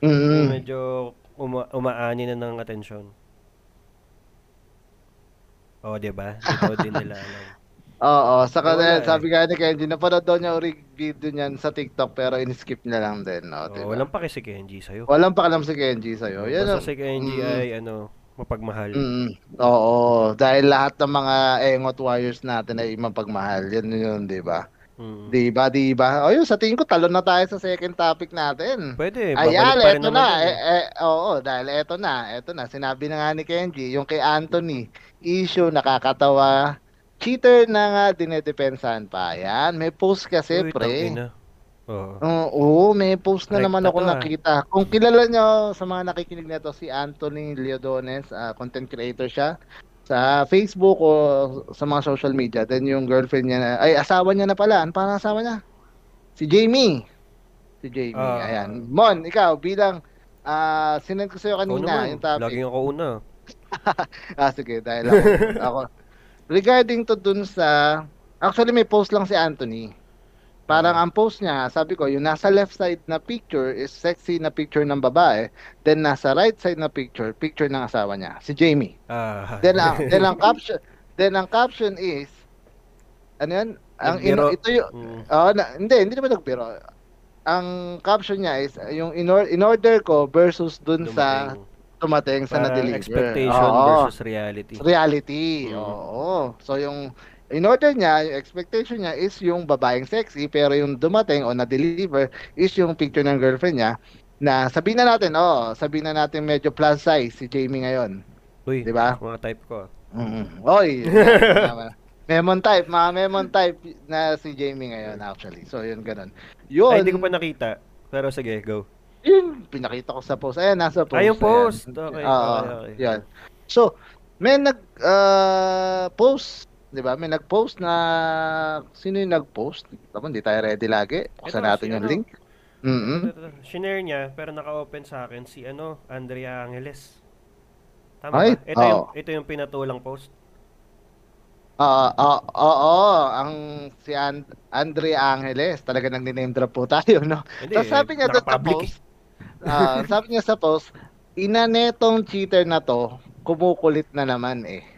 Mm-mm. medyo uma umaani na ng atensyon. Oo, di ba? Ito din nila alam. Oo, saka Wala eh, sabi nga ni Kenji, napanood daw niya uri video niyan sa TikTok pero in-skip niya lang din. No, Oo, diba? walang paki si Kenji sa'yo. Walang pakialam si Kenji sa'yo. Yan Basta ang- si Kenji Mm. ay, ano, mapagmahal. Mm, oo, dahil lahat ng mga engot warriors natin ay mapagmahal. Yan yun, di ba? Mm. Di ba, di ba? O yun, sa tingin ko, talon na tayo sa second topic natin. Pwede, Ayan, eto na. Eh, eh. eh, oo, dahil eto na, eto na. Sinabi na nga ni Kenji, yung kay Anthony, issue, nakakatawa. Cheater na nga, dinedepensahan pa. Ayan, may post kasi, Uy, pre. Oo. Oo, may post na naman ako ah. nakita. Kung kilala nyo sa mga nakikinig nito si Anthony Leodones, ah, content creator siya sa Facebook o sa mga social media. Then yung girlfriend niya, na- ay asawa niya na pala. Ano pa asawa niya? Si Jamie. Si Jamie. Ah. Ayan. Mon, ikaw bilang ah sinend ko sa'yo kanina naman, yung topic. laging ako una. Ah, sige, dahil ako, ako. Regarding to dun sa, actually may post lang si Anthony. Parang ang post niya, sabi ko, yung nasa left side na picture is sexy na picture ng babae. Then nasa right side na picture, picture ng asawa niya, si Jamie. Ah. Then ang, then ang caption, then ang caption is, ano yan? Ang ino, ito yung, Mm. oh, na, hindi, hindi naman nagbiro. Ang caption niya is, yung in, or- in order ko versus dun sa Dumating. tumating sa na-deliver. expectation Oo versus reality. reality. Mm. Oo. So yung in order niya, yung expectation niya is yung babaeng sexy, pero yung dumating o na-deliver is yung picture ng girlfriend niya na sabihin na natin, oh, sabihin na natin medyo plus size si Jamie ngayon. Uy, Di ba? mga type ko. Mm. Oy. memon type, mga memon type na si Jamie ngayon actually. So yun ganun. Yun. Ay, hindi ko pa nakita. Pero sige, go. Yun, pinakita ko sa post. Ayan, nasa post. Ay, yung post. Ayan. Okay, Oo, okay, okay. Yan. So, may nag uh, post, 'di ba? May nag-post na sino yung nag-post? Ako, hindi tayo ready lagi. Buksan Ito, natin si yung ano? link. Mm. Ito, Shinare niya, pero naka-open sa akin si ano, Andrea Angeles. Tama Ay, ba? Ito, yung, oo. ito yung pinatulang post. Ah, ah, oo, ang si And- Andrea Angeles, talaga nang name drop po tayo, no? Hindi, Tapos sabi niya doon sa post, ah, sabi niya sa post, ina netong cheater na to, kumukulit na naman eh.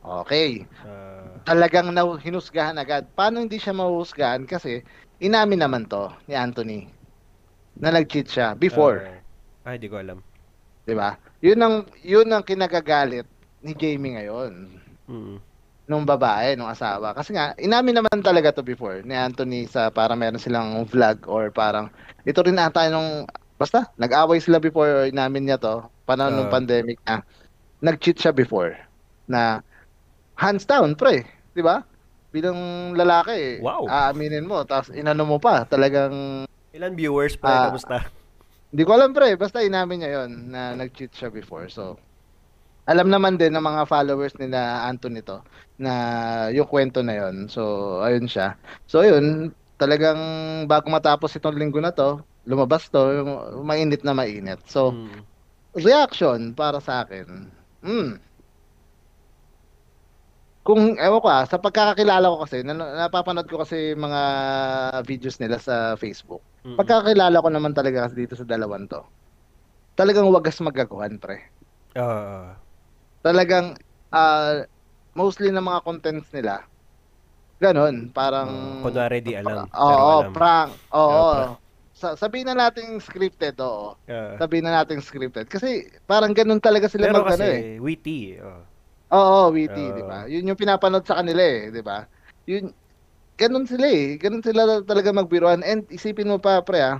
Okay. Ah, Talagang na hinusgahan agad. Paano hindi siya mahuhusgahan? Kasi inamin naman to ni Anthony na nag-cheat siya before, ah, ay, di ko alam. 'di ba? Yun ang yun ang kinagagalit ni Jamie ngayon Mm. nung babae, nung asawa. Kasi nga, inamin naman talaga to before ni Anthony sa para meron silang vlog or parang ito rin ata nung basta nag-away sila before or inamin niya to panahon nung Ah. pandemic na nag-cheat siya before na hands down pre, 'di ba? Bilang lalaki, Wow. aaminin mo tapos inano mo pa, talagang Ilan viewers pre, Ah. kamusta? hindi ko alam pre, basta inamin niya 'yon na nag-cheat siya before. So alam naman din ng mga followers nila Anthony to na yung kwento na 'yon. So ayun siya. So ayun, talagang bago matapos itong linggo na to, lumabas to, yung mainit na mainit. So Mm. reaction para sa akin. Mm. Kung ewan ko ah, sa pagkakakilala ko kasi, napapanood ko kasi mga videos nila sa Facebook. Mm. Pagkakilala ko naman talaga kasi dito sa dalawan to. Talagang wagas magaguhan, pre. Ah, Talagang ah, mostly ng mga contents nila ganon, parang ah, kunwari di alam. Oo, prank. Oo. Sa, sabihin na natin scripted, oo. Ah, Sabihin na natin scripted. Kasi parang ganun talaga sila pero mag kasi, ano eh. witty. Oh. Oo, witty, Oo. di ba? Yun yung pinapanood sa kanila eh, di ba? Yun, ganun sila eh. Ganun sila talaga magbiruan. And isipin mo pa, pre ah.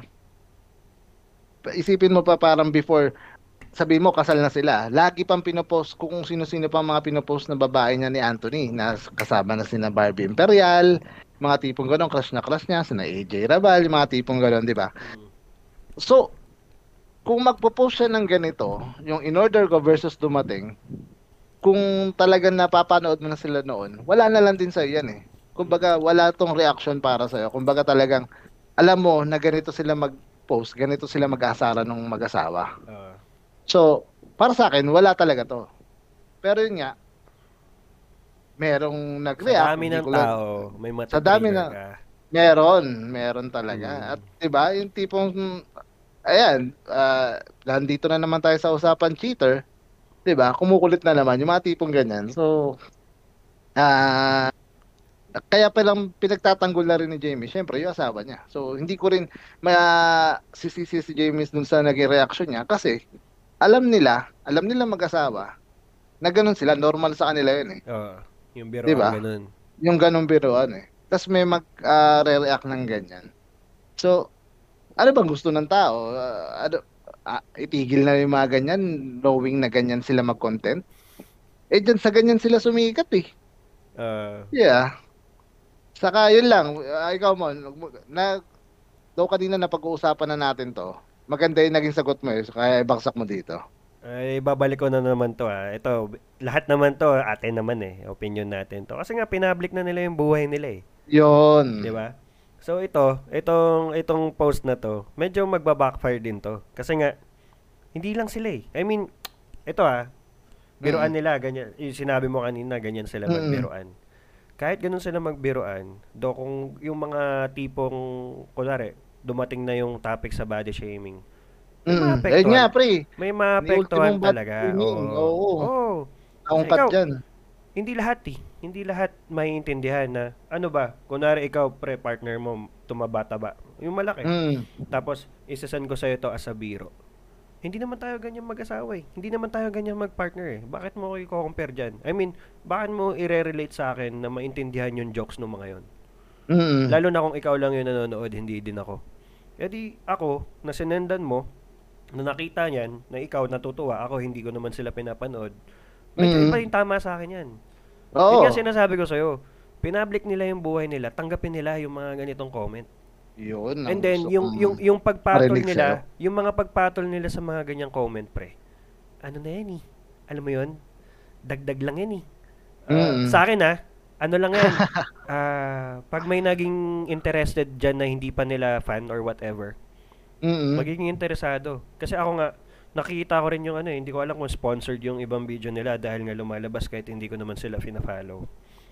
Isipin mo pa parang before, sabi mo kasal na sila. Lagi pang pinopost kung sino-sino pa mga pinopost na babae niya ni Anthony na kasama na sina Barbie Imperial, mga tipong gano'n, crush na crush niya, sina AJ Rabal, yung mga tipong gano'n, di ba? So, kung magpo-post siya ng ganito, yung in order ko versus dumating, kung talagang napapanood mo na sila noon, wala na lang din sa yan eh. Kumbaga, wala tong reaction para sa'yo. Kumbaga talagang, alam mo na ganito sila mag-post, ganito sila mag-asara ng mag-asawa. Ah, So, para sa akin, wala talaga to. Pero yun nga, merong sa nag-react. dami hindi ng tao, may mata Sa dami na- ka. Meron, meron talaga. Mm. At 'di ba, yung tipong ayan, ah, nandito na naman tayo sa usapan cheater, 'di ba? Kumukulit na naman yung mga tipong ganyan. So ah kaya palang pinagtatanggol na rin ni Jamie, syempre yung asawa niya. So hindi ko rin masisisi si Jamie dun sa naging reaction niya kasi alam nila, alam nila mag-asawa na ganun sila, normal sa kanila yun eh Oo, yung biro Diba? ganun. yung ganong biruan eh. Tapos may mag-react ng ganyan. So, ano bang gusto ng tao? Ah, ano, ah, itigil na yung mga ganyan, knowing na ganyan sila mag-content? Eh, dyan sa ganyan sila sumikat eh. Ah, Yeah. Saka yun lang, ah, ikaw mo, na, daw kanina na pag-uusapan na natin to, maganda yung naging sagot mo eh, kaya ibagsak mo dito. ay babalik ko na naman to ah. Ito, lahat naman to atin naman eh, opinion natin to. Kasi nga pinablik na nila yung buhay nila eh. Yun. 'Di ba? So ito, itong itong post na to, medyo magba-backfire din to. Kasi nga hindi lang sila eh. I mean, ito ah, biruan Mm. nila ganyan. Yung sinabi mo kanina, ganyan sila Mm. magbiruan. Kahit ganun sila magbiruan, do kung yung mga tipong kunwari, dumating na yung topic sa body shaming. May Mm. maapektuhan. Nga, pre. May maapektuhan talaga. Oo. oo. Oo. Akong Ikaw- dyan. Hindi lahat eh. Hindi lahat maiintindihan na ano ba, kunwari ikaw pre partner mo tumaba-taba. Yung malaki. Mm. Tapos isasend ko sa ito as a biro. Hindi naman tayo ganyan mag-asawa eh. Hindi naman tayo ganyan mag-partner eh. Bakit mo ko i-compare dyan? I mean, bakit mo i-relate sa akin na maintindihan yung jokes ng mga yon? Mm. Lalo na kung ikaw lang yung nanonood, hindi din ako. E di ako, na sinendan mo, na nakita niyan, na ikaw natutuwa, ako hindi ko naman sila pinapanood. Medyo Mm. iba yung tama sa akin yan. Oo. Yun nga sinasabi ko sa'yo. Pinablik nila yung buhay nila, tanggapin nila yung mga ganitong comment. Yun. And then, yung, yung, yung pagpatol nila, yung mga pagpatol nila sa mga ganyang comment, pre, ano na yan eh? Alam mo yun? Dagdag lang yan eh. Ah, Mm. Sa akin ah, ano lang yan, ah, pag may naging interested dyan na hindi pa nila fan or whatever, Mm. magiging interesado. Kasi ako nga, nakikita ko rin yung ano eh, hindi ko alam kung sponsored yung ibang video nila dahil nga lumalabas kahit hindi ko naman sila fina-follow.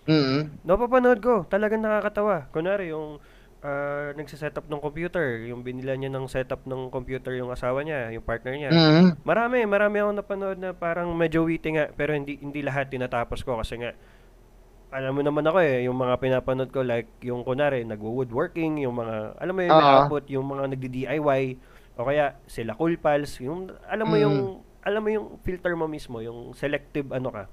Mm. Napapanood ko, talagang nakakatawa. Kunwari, yung uh, nagsiset up ng computer, yung binila niya ng setup ng computer yung asawa niya, yung partner niya. Mm. Marami, marami akong napanood na parang medyo witty nga, pero hindi hindi lahat tinatapos ko kasi nga alam mo naman ako eh, yung mga pinapanood ko like yung kunwari nagwo-woodworking, yung mga alam mo yung Oo. output, yung mga nagdi-DIY o kaya sila cool pals, yung alam mo Mm. yung alam mo yung filter mo mismo, yung selective ano ka.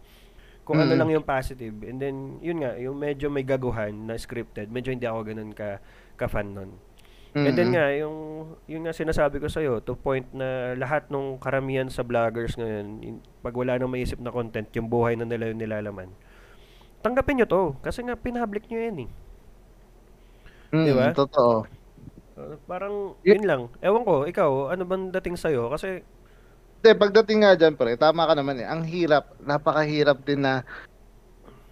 Kung ano Mm. lang yung positive. And then yun nga, yung medyo may gaguhan na scripted, medyo hindi ako ganun ka ka fan nun. And then Mm. nga, yung, yung nga sinasabi ko sa'yo, to point na lahat ng karamihan sa vloggers ngayon, in- pag wala nang maisip na content, yung buhay na nila yung nilalaman. Tanggapin nyo to, kasi nga pinablik nyo yan eh. Mm, Di ba? Totoo. Uh, parang, yun lang. Ewan ko, ikaw, ano bang dating sa'yo? Kasi, Hindi, pagdating nga dyan, pre, tama ka naman eh. Ang hirap, napakahirap din na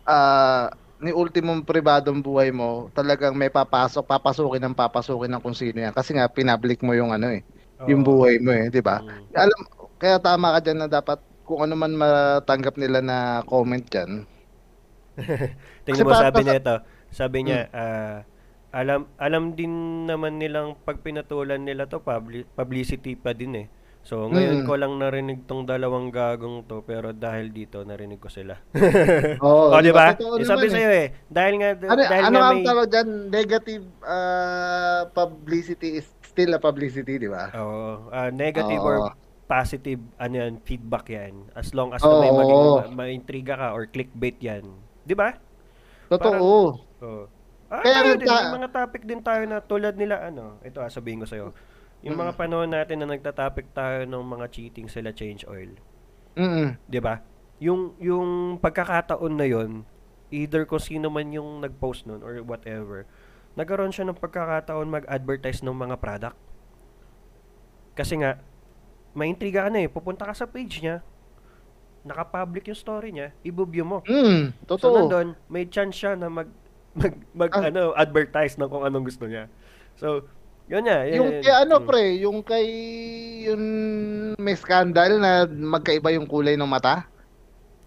ah ni ultimong pribadong buhay mo, talagang may papasok, papasukin ng papasukin ng kung sino yan. Kasi nga, pinablik mo yung ano eh, yung buhay mo eh, di ba? mm, Alam, kaya tama ka dyan na dapat kung ano man matanggap nila na comment dyan. tingnan mo sabi niya ito, sabi niya, ah, alam alam din naman nilang pag pinatulan nila to publi- publicity pa din eh. So ngayon Mm. ko lang narinig tong dalawang gagong to pero dahil dito narinig ko sila. Oo, oh, di ba? Sabi naman eh. eh. Dahil nga, Ano, dahil ano nga ang may... tawag dyan? Negative ah, publicity is still a publicity, di ba? Oo, ah, negative Oo. or positive, ano yan, feedback yan. As long as na may maging ma- ma-intriga ka or clickbait yan. Di ba? Totoo. Oo. Ah, Kaya tayo din, ta- may mga topic din tayo na tulad nila, ano, ito ah, sabihin ko sa'yo. Yung mga panahon natin na nagtatopic tayo ng mga cheating sila change oil. Mm. 'di ba? Yung yung pagkakataon na 'yon, either kung sino man yung nag-post nun or whatever, nagkaroon siya ng pagkakataon mag-advertise ng mga product. Kasi nga maintriga ka na eh, pupunta ka sa page niya, naka-public yung story niya, i-view mo. Mm. So Totoo. nandun, may chance siya na mag mag, mag Ah. ano, advertise ng kung anong gusto niya. So, yun nga. yun- Yung yun. kay ano Mm. pre, yung kay yung may scandal na magkaiba yung kulay ng mata.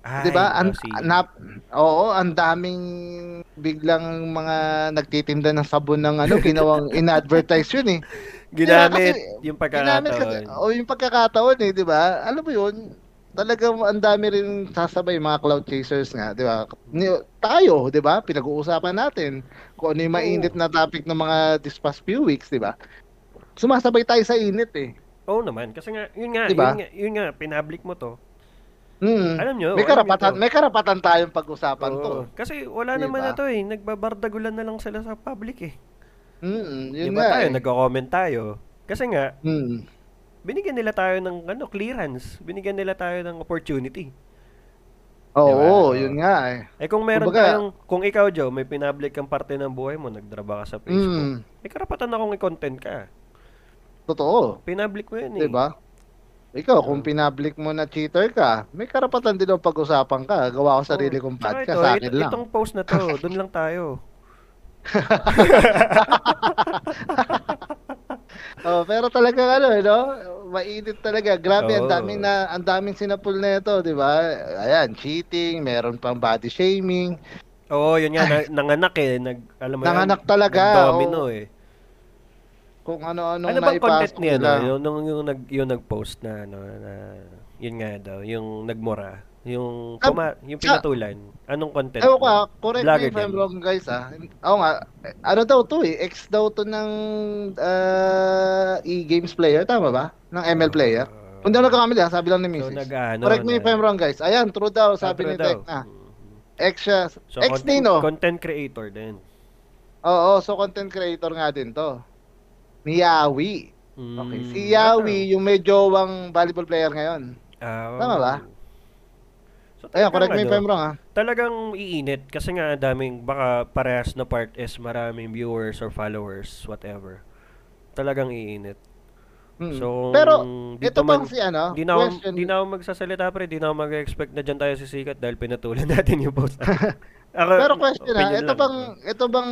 Ay, 'Di ba? An, oh, si- nap, oo, ang daming biglang mga nagtitinda ng sabon ng ano, ginawang in-advertise yun eh. ginamit kasi- yung Ginamit kasi, pagkakataon. o yung pagkakataon eh, 'di ba? Alam mo yun, talagang ang dami rin sasabay mga cloud chasers nga, 'di ba? Tayo, 'di ba? Pinag-uusapan natin kung ano yung mainit na topic ng mga this past few weeks, 'di ba? Sumasabay tayo sa init eh. Oo naman, kasi nga, yun nga, Diba? yun nga, yun nga, pinablik mo to. Mm. Alam nyo, may karapatan, to. may karapatan tayong pag-usapan to. Oo. Kasi wala Diba? naman na to eh, nagbabardagulan na lang sila sa public eh. Mm, yun Diba nga. tayo, eh. nagko-comment tayo. Kasi nga, Mm. Binigyan nila tayo ng ano, clearance. Binigyan nila tayo ng opportunity. Oo, Diba? yun nga eh. Eh kung meron Kumbaga- tayong, kung ikaw Joe, may pinablik kang parte ng buhay mo, nagdraba ka sa Facebook, Mm, may karapatan akong i-content ka. totoo. Pinablik mo yun eh. 'Di ba? Ikaw, kung pinablik mo na cheater ka, may karapatan din ang pag-usapan ka. Gawa ko sarili kong podcast ito, sa akin it- lang. Itong post na to, doon lang tayo. Oh, pero talaga ano, eh, no? Mainit talaga. Grabe, ang Oo. daming na ang daming sinapul na ito, 'di ba? Ayan, cheating, meron pang body shaming. Oo, yun nga, na, nanganak eh. Nag, alam mo Nanganak yan, talaga, Nag-domino oo. eh. Kung ano-anong Ano bang content niya, no? Yung, yung, yung, nag, yung nag-post na, ano, na, yun nga daw, yung nagmura. Yung, Ah, puma, yung pinatulan. Anong content? Ewan ko, ah, correct me if I'm wrong guys ah. Oo nga, ano daw to eh, ex daw to ng ah, e-games player, tama ba? Ng ML player. Ah, Kung di ako nagkakamali ha, sabi lang ni So Mrs. nag-ano Correct me if I'm wrong guys. Ayan, true daw, sabi True ni. Tekna. Mhm. Ex siya. So Ex content, Nino. content creator din. Oo, so content creator nga din to. Ni Yawi. Okay, Mm, si Yawi, yung may jowang volleyball player ngayon. Ah, Tama ba? So, Ayan, correct me if I'm wrong ha. Talagang iinit kasi nga daming baka parehas na part is maraming viewers or followers, whatever. Talagang iinit. Mm. So, Pero, ito bang man- si ano, Di na, question. di na ako magsasalita pre, di na ako mag-expect na dyan tayo sisikat dahil pinatulan natin yung post. Ako, Pero question ha, opinion ito lang. bang, ito bang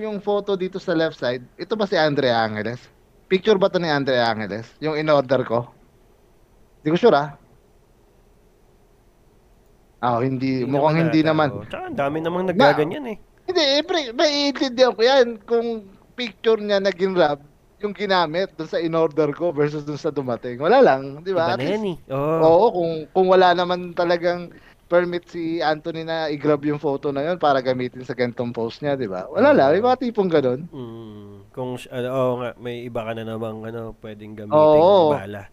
yung photo dito sa left side, ito ba si Andre Angeles? Picture ba to ni Andre Angeles? Yung in-order ko? Hindi ko sure ah. Ah, hindi, mukhang naman hindi naman. oh. Tsaka ang dami namang nagaganyan eh. Hindi, eh, pre, maiintindihan ko yan kung picture niya na ginrab yung ginamit dun sa in-order ko versus dun sa dumating. Wala lang, di ba? Iba na yan eh. Oo. Oo, kung kung wala naman talagang permit si Anthony na i-grab yung photo na yun para gamitin sa gantong post niya, di ba? Wala lang, may mga tipong ganun. Mm, kung, ano, oo nga, may iba ka na namang ano, pwedeng gamitin Oo. bala.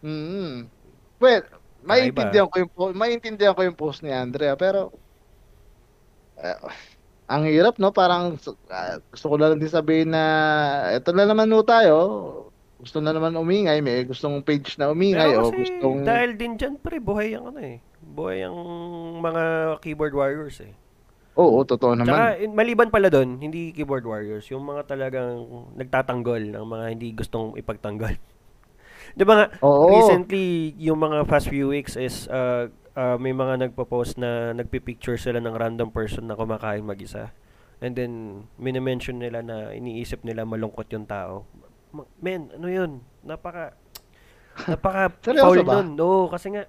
Mm. Well, maintindihan ko yung maintindihan ko yung post ni Andrea pero eh, ang hirap no parang ah, gusto ko na lang din sabihin na eto na naman no tayo gusto na naman umingay may gustong page na umingay o gustong dahil din dyan pre, buhay ang ano eh. Buhay ang mga keyboard warriors eh. Oo, totoo naman. Tsaka, maliban pala doon, hindi keyboard warriors, yung mga talagang nagtatanggol ng mga hindi gustong ipagtanggol. Di ba nga, Oo. recently, yung mga past few weeks is, uh, uh, may mga nagpo-post na nagpipicture sila ng random person na kumakain mag-isa. And then, minimension nila na iniisip nila malungkot yung tao. Men, ano yun? Napaka, napaka foul nun. Oo, kasi nga,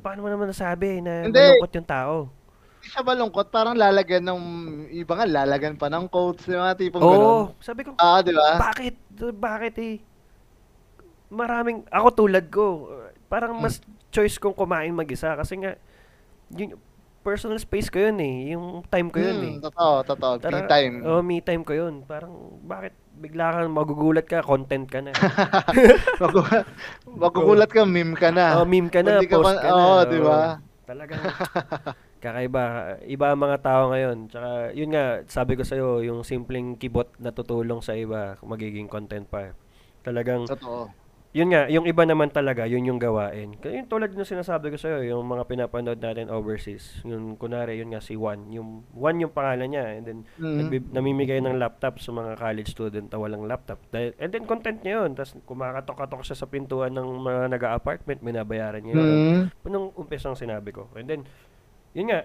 paano mo naman nasabi na Hindi. malungkot yung tao? Hindi siya malungkot, parang lalagyan ng iba nga lalagyan pa ng quotes, yung mga tipong Oo, ganun. sabi ko, Ah, di ba? Bakit? Bakit eh? Maraming, ako tulad ko, parang Hmm. mas choice kong kumain mag-isa kasi nga, yun, personal space ko yun eh. Yung time ko yun eh. Hmm, totoo, totoo. Free Tara- time. Oh, me time ko yun. Parang, bakit bigla kang magugulat ka, content ka na. Magu- Magugulat ka, meme ka na. oh, meme ka na, Hindi ka post pa- ka na. oo, di ba? Oh, Talagang, kakaiba. Iba ang mga tao ngayon. Tsaka, yun nga, sabi ko sa'yo, yung simpleng kibot na tutulong sa iba, magiging content pa. Talagang, Totoo. Yun nga, yung iba naman talaga, yun yung gawain. Kaya yung tulad ng sinasabi ko sa'yo, yung mga pinapanood natin overseas, yung kunwari, yun nga si Juan. Yung Juan yung pangalan niya, and then Mm. nagbi- namimigay ng laptop sa mga college student na walang laptop. Dahil, and then content niya yun. Tapos kumakatok-katok siya sa pintuan ng mga nag-apartment, binabayaran niya yun. Mm. Nung umpisang sinabi ko. And then, yun nga,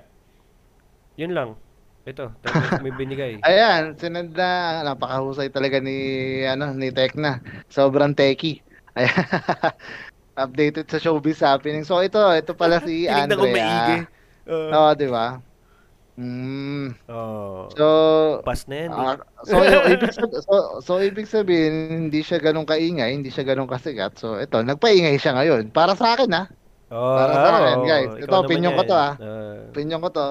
yun lang. Ito, may binigay. Ayan, sinad na napakahusay talaga ni ano ni Tekna. Sobrang techie. Updated sa showbiz happening. So ito, ito pala si Tinignan ko maigi. Andrea. Oo. Di ba? Mm. Oh. So, Pas na yan. ah, so, ibig sabihin, so, so, ibig sabihin, hindi siya ganun kaingay, hindi siya ganun kasigat. So, ito, nagpaingay siya ngayon. Para sa akin, ha? Oh, Para sa akin, guys. Ito, opinion ko to, ah. Ah, Opinion ko to.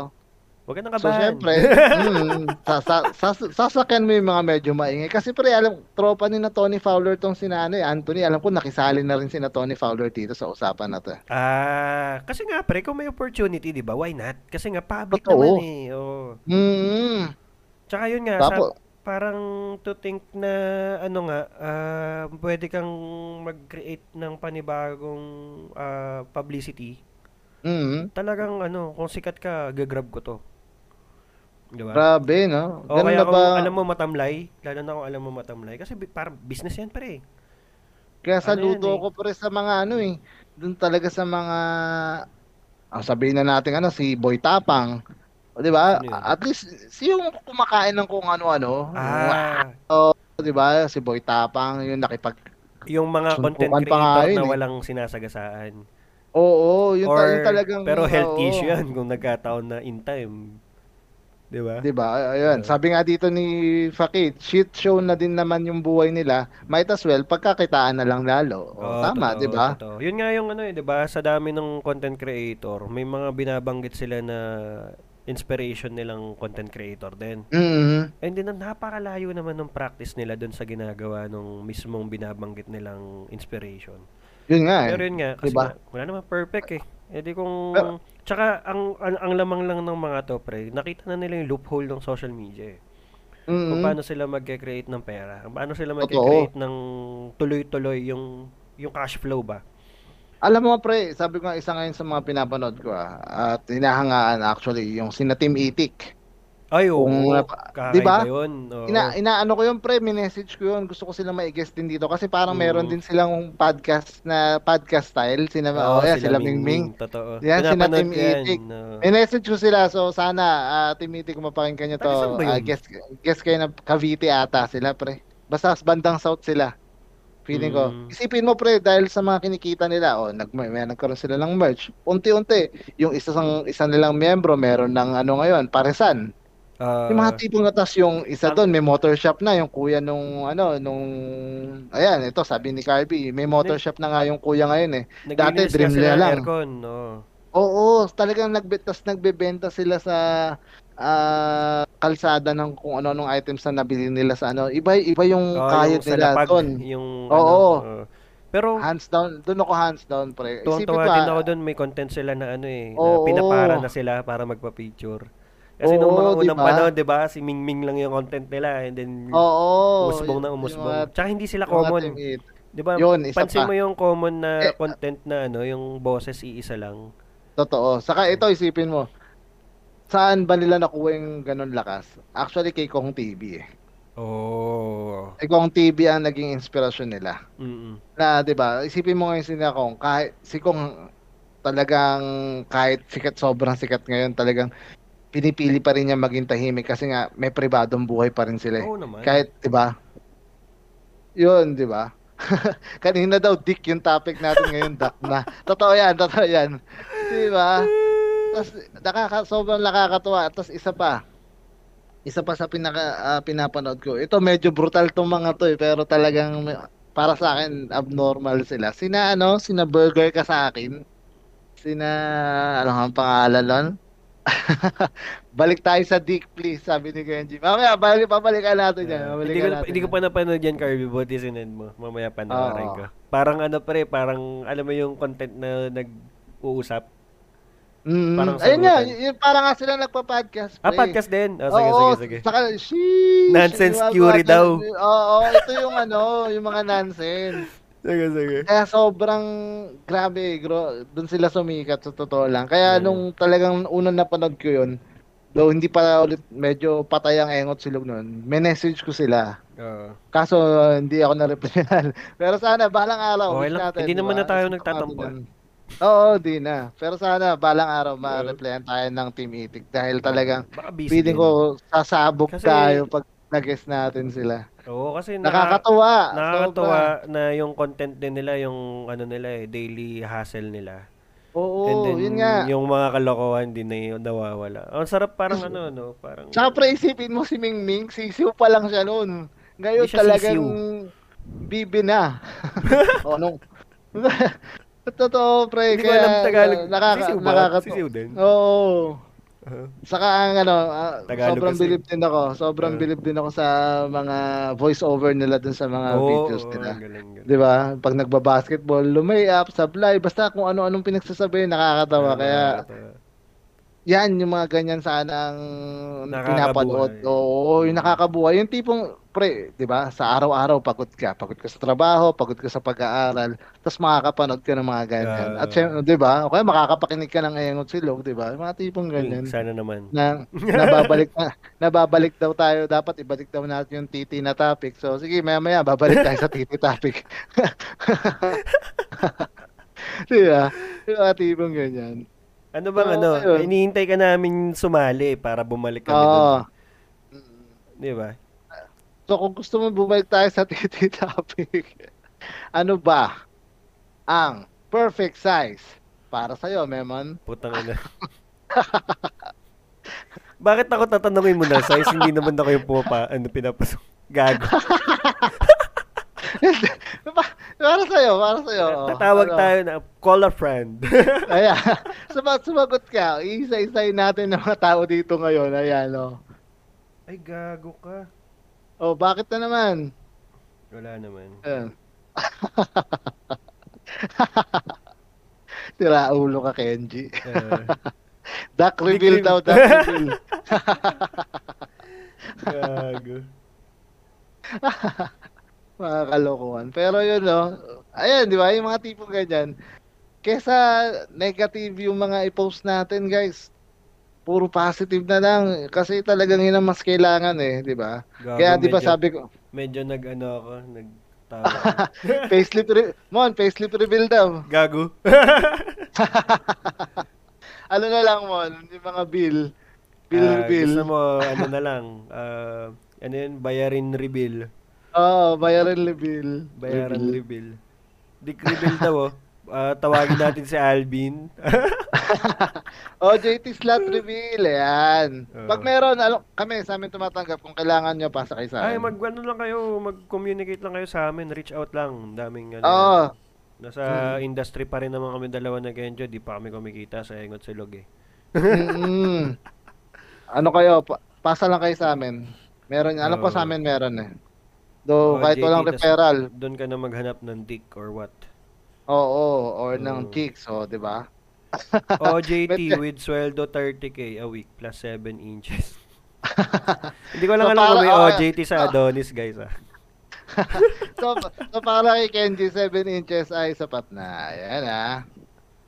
Huwag ka nang So, syempre, mm, sa, sa, sa, sasakyan mo yung mga medyo maingay. Kasi pre, alam, tropa ni na Tony Fowler tong sinano eh. Anthony, alam ko nakisali na rin si na Tony Fowler dito sa usapan na to. Ah, kasi nga pre, kung may opportunity, 'di ba? Why not? Kasi nga public Totoo. naman eh. Oh. Mm. Tsaka yun nga, Tapo- sab- parang to think na ano nga, ah, pwede kang mag-create ng panibagong ah, publicity. Mm. Talagang ano, kung sikat ka, gagrab ko to. 'Di ba? Grabe, no? O Ganun kaya na kung ba? alam mo matamlay, lalo na kung alam mo matamlay kasi parang business yan pre. Kaya ano saludo yan eh. ko pre sa mga ano eh. Doon talaga sa mga ah, sabihin na natin ano si Boy Tapang. O, 'di ba? Ano yun? At least si yung kumakain ng kung ano-ano. Ah, 'Di ba? Si Boy Tapang yung nakipag yung mga content creator yun na eh. walang sinasagasaan. Oo, yung, ta- Or, yung talagang pero health oo. issue yan kung nagkataon na in time. Di ba? 'Di ba? Ayun, sabi nga dito ni Fakid, shit show na din naman yung buhay nila. Might as well pagkakitaan na lang lalo. O, Oo, tama, 'di ba? Yun nga yung ano eh, 'di ba? Sa dami ng content creator, may mga binabanggit sila na inspiration nilang content creator din. Mhm. And then napakalayo naman ng practice nila doon sa ginagawa nung mismong binabanggit nilang inspiration. Yun nga eh. Pero yun nga, kasi Diba? nga, wala naman perfect eh. Eh di kung, Pero- tsaka ang, ang, ang lamang lang ng mga to, pre, nakita na nila yung loophole ng social media eh. Kung Mm. paano sila mag-create ng pera. Kung paano sila mag-create ng tuloy-tuloy yung, yung cash flow ba. Alam mo pre, sabi ko nga isa ngayon sa mga pinapanood ko ah, at hinahangaan actually yung sina Team Itik. Ay, oo. Kung kakaiba di ba? Ina inaano ko yun pre, minessage ko yun. Gusto ko sila ma-guest din dito kasi parang Mm. meron din silang podcast na podcast style. Sina, Oo, oh, yeah, sila Mingming. Totoo. Yan, sina Team ko Itik. Minessage ko sila so sana uh, Team Itik mapakinggan nyo to. Ah, guest, guest kayo na Cavite ata sila pre. Basta bandang south sila. Feeling ko. Mm. Isipin mo pre dahil sa mga kinikita nila, oh, nag may, may nagkaroon sila ng merch. Unti-unti, yung isa sang isa nilang miyembro meron ng ano ngayon, paresan. Ah, yung mga tipong atas yung isa doon, may motor shop na yung kuya nung ano, nung ayan, ito sabi ni Carby, may motor shop na nga yung kuya ngayon eh. dati dream ng lang. Aircon, no. Oo, talagang nagbetas nagbebenta sila sa ah, kalsada ng kung ano-anong items na nabili nila sa ano. Iba iba yung Oo, kayod yung nila doon. yung Oo. ano. oo. pero Hands down, doon ako hands down pre. Isipin ko, din ah, ako doon, may content sila na ano eh, na Oo. pinapara na sila para magpa-picture. Kasi nung mga Oo, unang diba? panahon, 'di ba, si Mingming lang yung content nila and then Oo. umusbong na umusbong. Tsaka hindi sila common. 'Di ba? Yun, isa Pansin pa. mo yung common na Eh, content na ano, yung boses iisa lang. Totoo. Saka ito isipin mo. Saan ba nila nakuha yung ganun lakas? Actually kay Kong TV eh. Oh. Kay Kong TV ang naging inspirasyon nila. Mm. Na 'di ba? Isipin mo ngayon si Kong, kahit si Kong talagang kahit sikat sobrang sikat ngayon talagang pinipili pa rin niya maging tahimik kasi nga may pribadong buhay pa rin sila. eh. Oo naman. Kahit 'di ba? 'Yun, 'di ba? Kanina daw dick yung topic natin ngayon, duck na. Totoo 'yan, totoo 'yan. 'Di ba? Tapos nakaka sobrang nakakatuwa. Tapos isa pa. Isa pa sa pinaka ah, pinapanood ko. Ito medyo brutal tong mga to eh, pero talagang para sa akin abnormal sila. Sina ano, sina burger ka sa akin. Sina ano ang pangalan nun? Balik tayo sa Dick please, sabi ni Genji. Mamaya, balik, babalikan natin yan. Ah, Babalikan hindi ko, natin hindi ko pa napanood yan, Kirby. Buti sinend mo. Mamaya panoorin Oo. ko. Parang ano pre, parang alam mo yung content na nag-uusap. Mm, parang ayun nga, sagutan. y- yung parang nga sila nagpa-podcast. Ah, pre. podcast din? Oh, sige, Oo, sige, sige. Saka, sheesh, Nonsense podcast- daw. Oo, ito yung ano, yung mga nonsense. Sige, sige. Kaya sobrang grabe, gro, doon sila sumikat sa totoo lang. Kaya Mm. nung talagang unang napanood ko yun, though hindi pa ulit medyo patay ang engot silog noon, may message ko sila. Oo. Kaso hindi ako na-replyan. Pero sana balang araw. Okay lang. natin, Hindi di naman na tayo nagtatampo. Oo, di na. Pero sana balang araw ma-replyan tayo ng Team Itik dahil talagang feeling ko sasabog Kasi- tayo pag nag-guest natin sila. Oo, kasi naka- Nakakatuwa. nakakatuwa sobra. na yung content din nila, yung ano nila eh, daily hustle nila. Oo, And then, yun nga. yung mga kalokohan din na yun, nawawala. Ang sarap parang ano, no? Parang, Tsaka pre, isipin mo si Ming Ming, sisiw pa lang siya noon. Ngayon siya talagang sisiw. bibi na. o nung Totoo pre, Hindi ko kaya alam Tagalog. nakaka, Sisiw ba? nakakatu- Sisiw din? Oo. Uh, Saka ang ano, Tagalog sobrang kasi. bilib din ako. Sobrang Ah. bilib din ako sa mga voice over nila dun sa mga oo, videos nila. galing, galing. 'Di ba? Pag nagba-basketball, lumay-up, sablay, basta kung ano-anong pinagsasabi, nakakatawa. Ah, Kaya yan yung mga ganyan sana ang pinapanood. Oo, yung nakakabuhay. Yung tipong, pre, di ba, sa araw-araw pagod ka. Pagod ka sa trabaho, pagod ka sa pag-aaral, tapos makakapanood ka ng mga ganyan. Ah. At syempre, di ba, o kaya makakapakinig ka ng Engot Silog, di ba? Mga tipong ganyan. Sana naman. Na, nababalik na, nababalik daw tayo. Dapat ibalik daw natin yung titi na topic. So, sige, maya-maya, babalik tayo sa titi topic. di ba? Yung mga tipong ganyan. Ano bang Oo, ano, ayun. inihintay ka namin sumali para bumalik kami Oo. doon. Di ba? So kung gusto mo bumalik tayo sa titi topic, ano ba ang perfect size para sa'yo, Memon? Putang ina. Bakit ako tatanungin mo na size? Hindi naman ako yung pumapa, ano, pinapasok. Gago. Pa- para sa'yo, para sa'yo. Tatawag Ano? tayo na, call a friend. Ayan. Sumag sumagot ka. Isa-isayin natin ng mga tao dito ngayon. Ayan, oh. Ay, gago ka. Oh, bakit na naman? Wala naman. Ayan. Tira ulo ka, Kenji. Uh, duck reveal daw, duck reveal. Gago. mga kalokohan. Pero yun, no? Ayan, di ba? Yung mga tipong ganyan. Kesa negative yung mga i-post natin, guys. Puro positive na lang. Kasi talagang yun ang mas kailangan eh, di ba? Kaya di ba sabi ko... Medyo nag-ano ako, nag facelift re- Mon, facelift reveal daw. Gago. ano na lang, Mon, yung mga bill. Bill uh, reveal. Gusto mo, ano na lang, uh, ano yun, bayarin reveal. Oo, oh, bayarin reveal. Bayaran reveal. Dick reveal daw, oh. Uh, tawagin natin si Alvin. oh, JT slot reveal. Ayan. Uh. Pag meron, ano, kami sa amin tumatanggap kung kailangan nyo pa sa kayo sa amin. Ay, mag ano lang kayo, mag-communicate lang kayo sa amin, reach out lang. Daming ano. Oh. Nasa hmm. industry pa rin naman kami dalawa na Genjo, di pa kami kumikita sa Engot Silog eh. mm-hmm. Ano kayo, pa- pasa lang kayo sa amin. Meron, alam ko sa amin meron eh. Do oh, kahit JT, walang referral. Doon ka na maghanap ng dick or what? Oo, or ng chicks, oh, 'di ba? OJT with sweldo 30k a week plus 7 inches. Hindi ko lang So, alam kung para- may oh, OJT sa Adonis, guys. Ah. so, so para kay Kenji, 7 inches ay sapat na. Ayan ah.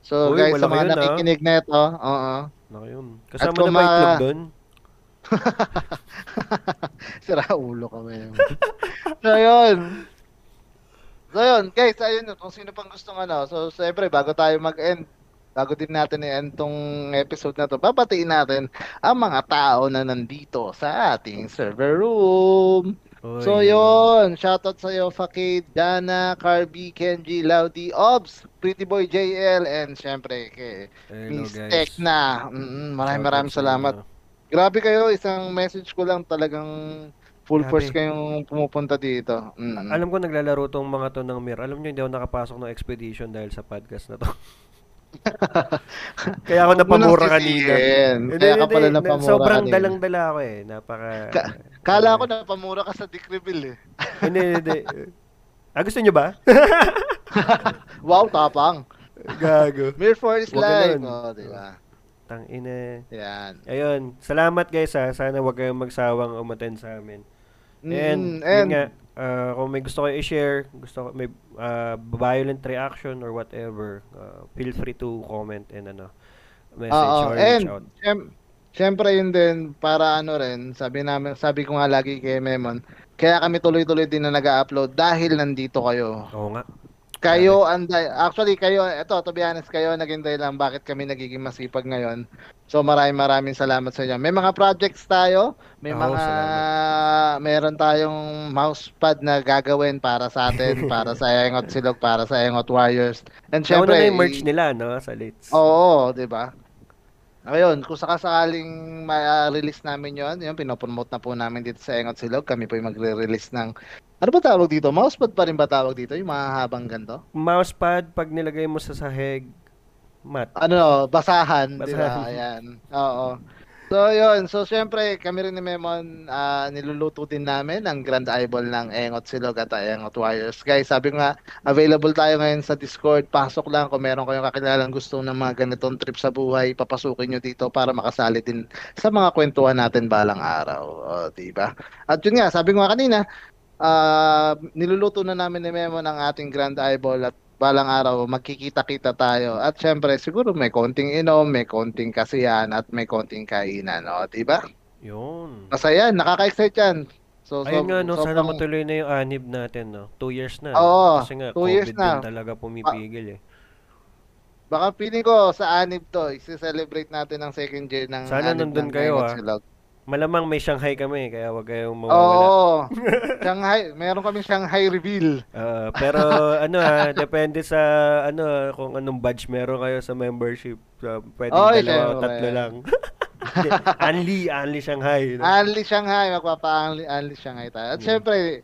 So Uy, guys, sa malaki mga yun, ah. nakikinig nito, oo. Nako yun. Kasama kung na ba ma- itlog doon? Sira ulo kami. so yun. So yun, guys, ayun kung sino pang gustong ano. So syempre, bago tayo mag-end, bago din natin i-end tong episode na to, papatiin natin ang mga tao na nandito sa ating server room. Oy, So yun, shoutout sa iyo Fakid, Dana, Carby, Kenji, Laudi, Obs, Pretty Boy JL, and syempre kay Miss guys. Tekna. Mm, maraming maraming sa salamat. Grabe kayo, isang message ko lang talagang full Grabe. force kayong pumupunta dito. Mm. Alam ko naglalaro tong mga to ng Mir. Alam nyo, hindi ako nakapasok ng expedition dahil sa podcast na to. Kaya ako napamura kanina. Hindi, Kaya ka pala Na- napamura Sobrang kanina. dalang-dala ako eh. Napaka... Ka- Kala ko napamura ka sa Dick Reveal eh. hindi, hindi. Ah, gusto nyo ba? wow, tapang. Gago. Mere for is life. Oh, di ba? Tang ina. Yan. Ayun. Salamat guys ha. Sana wag kayong magsawang umattend sa amin. And, Mm, yun nga, uh, kung may gusto kayo i-share, gusto may uh, violent reaction or whatever, uh, feel free to comment and ano, message Oo, or and reach out. syem- syempre yun din para ano rin, sabi namin, sabi ko nga lagi kay Memon, kaya kami tuloy-tuloy din na nag-upload dahil nandito kayo. Oo nga. Kayo and actually kayo eto to be honest kayo naging dahilan bakit kami nagiging masipag ngayon. So maraming maraming salamat sa inyo. May mga projects tayo, may Oo, mga salamat. meron tayong mousepad na gagawin para sa atin, para sa Engot Silog, para sa Engot Warriors. And Syempre, syempre, na yung merch nila, no? Sa Litz. Oo, 'di ba? Ayun, kung sakasakaling ma-release namin yon, yun, pinopromote na po namin dito sa Engot Silog. Kami po yung magre-release ng, ano ba tawag dito? Mousepad pa rin ba tawag dito? Yung mahahabang ganito? Mousepad, pag nilagay mo sa sahig, mat. ano, basahan? Basahan. Ayan. Oo. So, yun. So, syempre, kami rin ni Memon, ah, niluluto din namin ang Grand Eyeball ng Engot Silog at Engot Warriors. Guys, sabi nga, available tayo ngayon sa Discord. Pasok lang kung meron kayong kakilalang gusto ng mga ganitong trip sa buhay, papasukin nyo dito para makasali din sa mga kwentuhan natin balang araw. O, di ba? At yun nga, sabi ko nga kanina, ah, niluluto na namin ni Memo ng ating Grand Eyeball at balang araw magkikita-kita tayo. At syempre, siguro may konting inom, may konting kasiyahan at may konting kainan, no? 'Di ba? Yun. Masaya, nakaka-excite 'yan. So, Ayun so, nga, no? Sana sobrang- matuloy na yung anib natin, no? Two years na. Oo, Kasi nga, two COVID years na. din talaga pumipigil, eh. Baka feeling ko sa anib to, i-celebrate natin ang second year ng Sana anib nandun ng kayo, ah. Silog. Malamang may Shanghai kami, kaya wag kayong mawawala. Oo. Shanghai, meron kaming Shanghai reveal. Ah, pero ano ha, depende sa ano ah, kung anong badge meron kayo sa membership. So, pwedeng Oy, dalawa o tatlo lang. Anli, Anli Shanghai. no? Anli Shanghai, magpapa-Anli Anli Shanghai tayo. At syempre,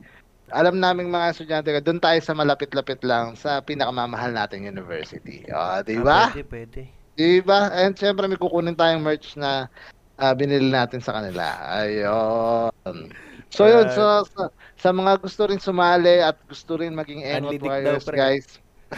alam naming mga estudyante, doon tayo sa malapit-lapit lang sa pinakamamahal nating university. O, di Ah, ba? pwede, pwede. Di ba? And syempre, may kukunin tayong merch na ah, binili natin sa kanila. Ayun. So yun, so, sa, sa mga gusto rin sumali at gusto rin maging daw, Warriors, pre. guys.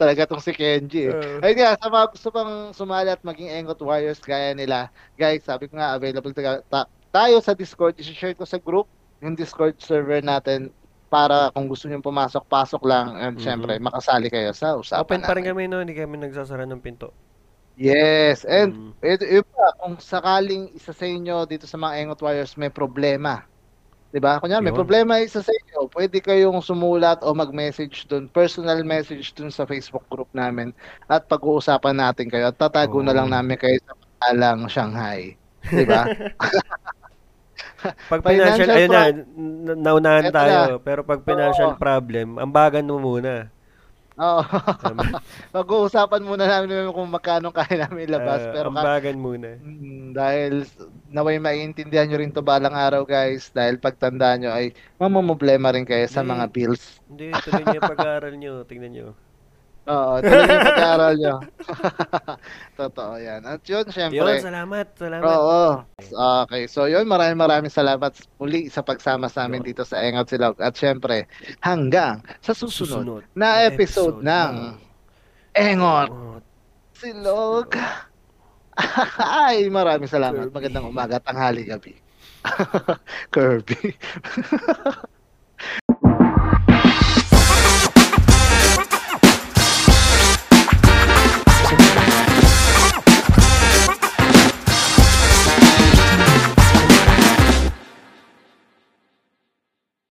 Talaga tong si Kenji. Oo. Ayun nga, sa mga gusto pang sumali at maging Engot Warriors gaya nila, guys, sabi ko nga, available ta- tayo sa Discord. I-share ko sa group yung Discord server natin para kung gusto nyo pumasok, pasok lang. And Mhm. syempre, makasali kayo sa usapan Open pa rin kami no, hindi kami nagsasara ng pinto. Yes, and Mm. ito, iba, kung sakaling isa sa inyo dito sa mga Engot Warriors may problema, 'di ba? Kunya may problema isa sa inyo, pwede kayong sumulat o mag-message doon, personal message doon sa Facebook group namin at pag-uusapan natin kayo at tatago na lang Oo. namin kayo sa pangalang Shanghai, 'di ba? Pag Financial financial, ayun na, naunahan tayo. na. Pero pag financial Oo. problem, ambagan mo muna. Oo. Pag-uusapan muna namin kung magkano kaya namin ilabas Ah, pero ka- ambagan muna. Mm, dahil naway maiintindihan nyo rin to balang araw guys dahil pagtanda nyo ay mamamblema rin kayo sa Hindi. mga bills. Hindi, tuloy yung pag-aaral niyo. Tingnan niyo. Oo, tuloy yung pag-aaral nyo. Totoo yan. At yun, Yun, syempre. salamat. Salamat. Oo. Okay, so yun, maraming maraming salamat muli sa pagsama sa amin dito sa Engot Silog. At syempre, hanggang sa susunod na episode ng Engot Silog. Ay, maraming salamat. Kirby. Magandang umaga, tanghali, gabi. Kirby.